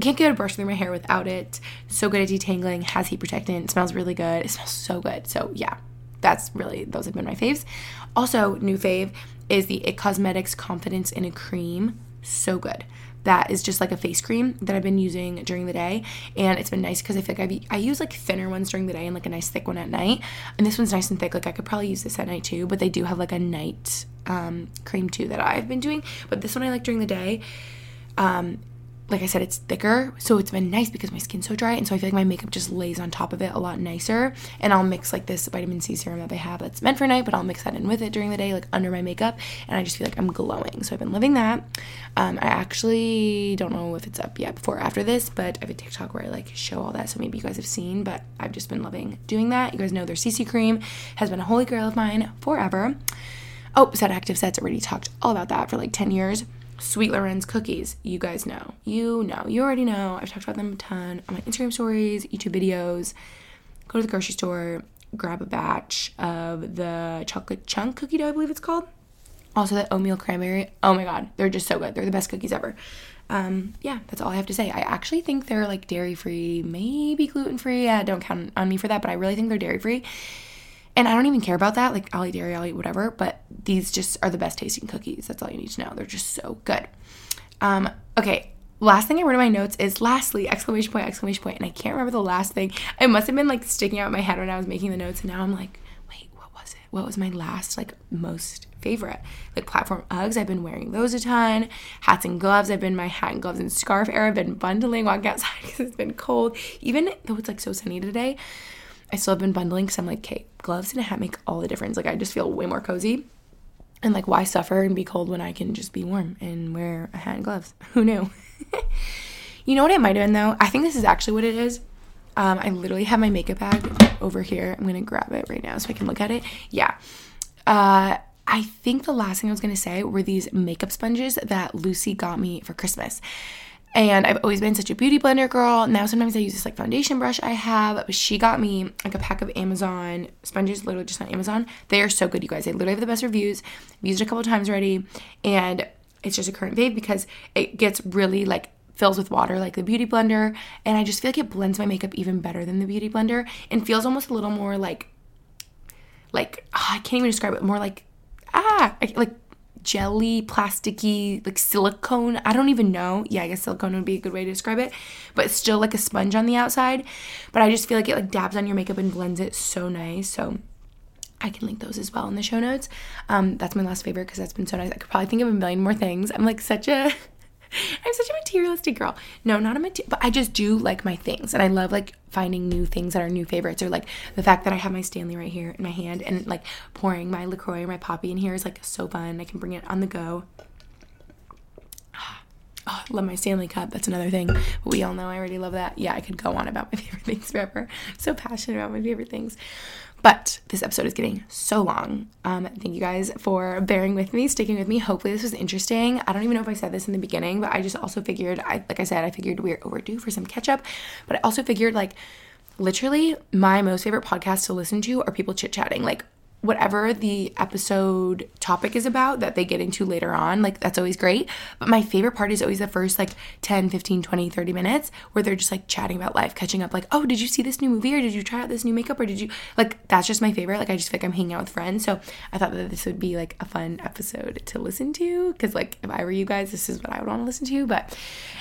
Can't get a brush through my hair without it. So good at detangling. Has heat protectant. Smells really good. It smells so good. So yeah, that's really those have been my faves. Also, new fave is the It Cosmetics Confidence in a Cream. So good. That is just like a face cream that I've been using during the day. And it's been nice because I feel like I, I use like thinner ones during the day and like a nice thick one at night. And this one's nice and thick. Like I could probably use this at night too, but they do have like a night um, cream too that I've been doing. But this one I like during the day. Um, like I said, it's thicker, so it's been nice because my skin's so dry, and so I feel like my makeup just lays on top of it a lot nicer. And I'll mix like this vitamin C serum that they have that's meant for night, but I'll mix that in with it during the day, like under my makeup, and I just feel like I'm glowing. So I've been loving that. Um, I actually don't know if it's up yet before or after this, but I have a TikTok where I like show all that, so maybe you guys have seen. But I've just been loving doing that. You guys know their CC cream has been a holy grail of mine forever. Oh, Set Active Sets already talked all about that for like 10 years. Sweet Loren's cookies. You guys know. You know. You already know. I've talked about them a ton on my Instagram stories, YouTube videos. Go to the grocery store, grab a batch of the chocolate chunk cookie dough, I believe it's called. Also, the oatmeal cranberry. Oh my god, they're just so good. They're the best cookies ever. Um, yeah, that's all I have to say. I actually think they're like dairy free, maybe gluten free. Yeah, don't count on me for that, but I really think they're dairy free. And I don't even care about that. Like, I'll eat dairy, I'll eat whatever. But these just are the best tasting cookies. That's all you need to know. They're just so good. Um, okay, last thing I wrote in my notes is lastly, exclamation point, exclamation point. And I can't remember the last thing. It must have been like sticking out my head when I was making the notes. And now I'm like, wait, what was it? What was my last, like, most favorite? Like, platform Uggs, I've been wearing those a ton. Hats and gloves, I've been my hat and gloves and scarf era. I've been bundling, walking outside because it's been cold. Even though it's like so sunny today, I still have been bundling because I'm like, okay, gloves and a hat make all the difference. Like, I just feel way more cozy. And like, why suffer and be cold when I can just be warm and wear a hat and gloves? Who knew? you know what it might have been though? I think this is actually what it is. Um, I literally have my makeup bag over here. I'm gonna grab it right now so I can look at it. Yeah. Uh, I think the last thing I was gonna say were these makeup sponges that Lucy got me for Christmas. And I've always been such a beauty blender girl. Now sometimes I use this like foundation brush I have. But she got me like a pack of Amazon sponges, literally just on Amazon. They are so good, you guys. They literally have the best reviews. I've used it a couple times already. And it's just a current fave because it gets really like fills with water like the beauty blender and i just feel like it blends my makeup even better than the beauty blender and feels almost a little more like like oh, i can't even describe it more like ah like jelly plasticky like silicone i don't even know yeah i guess silicone would be a good way to describe it but it's still like a sponge on the outside but i just feel like it like dabs on your makeup and blends it so nice so I can link those as well in the show notes. Um, that's my last favorite because that's been so nice. I could probably think of a million more things. I'm like such a I'm such a materialistic girl. No, not a material, but I just do like my things, and I love like finding new things that are new favorites, or like the fact that I have my Stanley right here in my hand, and like pouring my Lacroix or my Poppi in here is like so fun. I can bring it on the go. Oh, love my Stanley cup. That's another thing. We all know I already love that. Yeah, I could go on about my favorite things forever. So passionate about my favorite things. But this episode is getting so long. Um, thank you guys for bearing with me, sticking with me. Hopefully, this was interesting. I don't even know if I said this in the beginning, but I just also figured, I like I said, I figured we are overdue for some catch up. But I also figured, like, literally, my most favorite podcasts to listen to are people chit chatting. Like, whatever the episode topic is about that they get into later on like that's always great. But my favorite part is always the first like 10 15 20 30 minutes where they're just like chatting about life catching up like oh did you see this new movie or did you try out this new makeup or did you like that's just my favorite. Like i just feel like i'm hanging out with friends. So i thought that this would be like a fun episode to listen to because like if i were you guys this is what i would want to listen to. But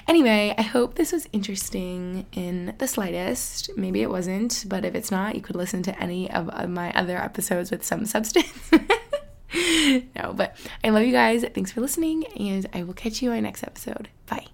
anyway i hope this was interesting in the slightest. Maybe it wasn't but if it's not you could listen to any of, of my other episodes with some substance. no, but I love you guys. Thanks for listening, and I will catch you in my next episode. Bye.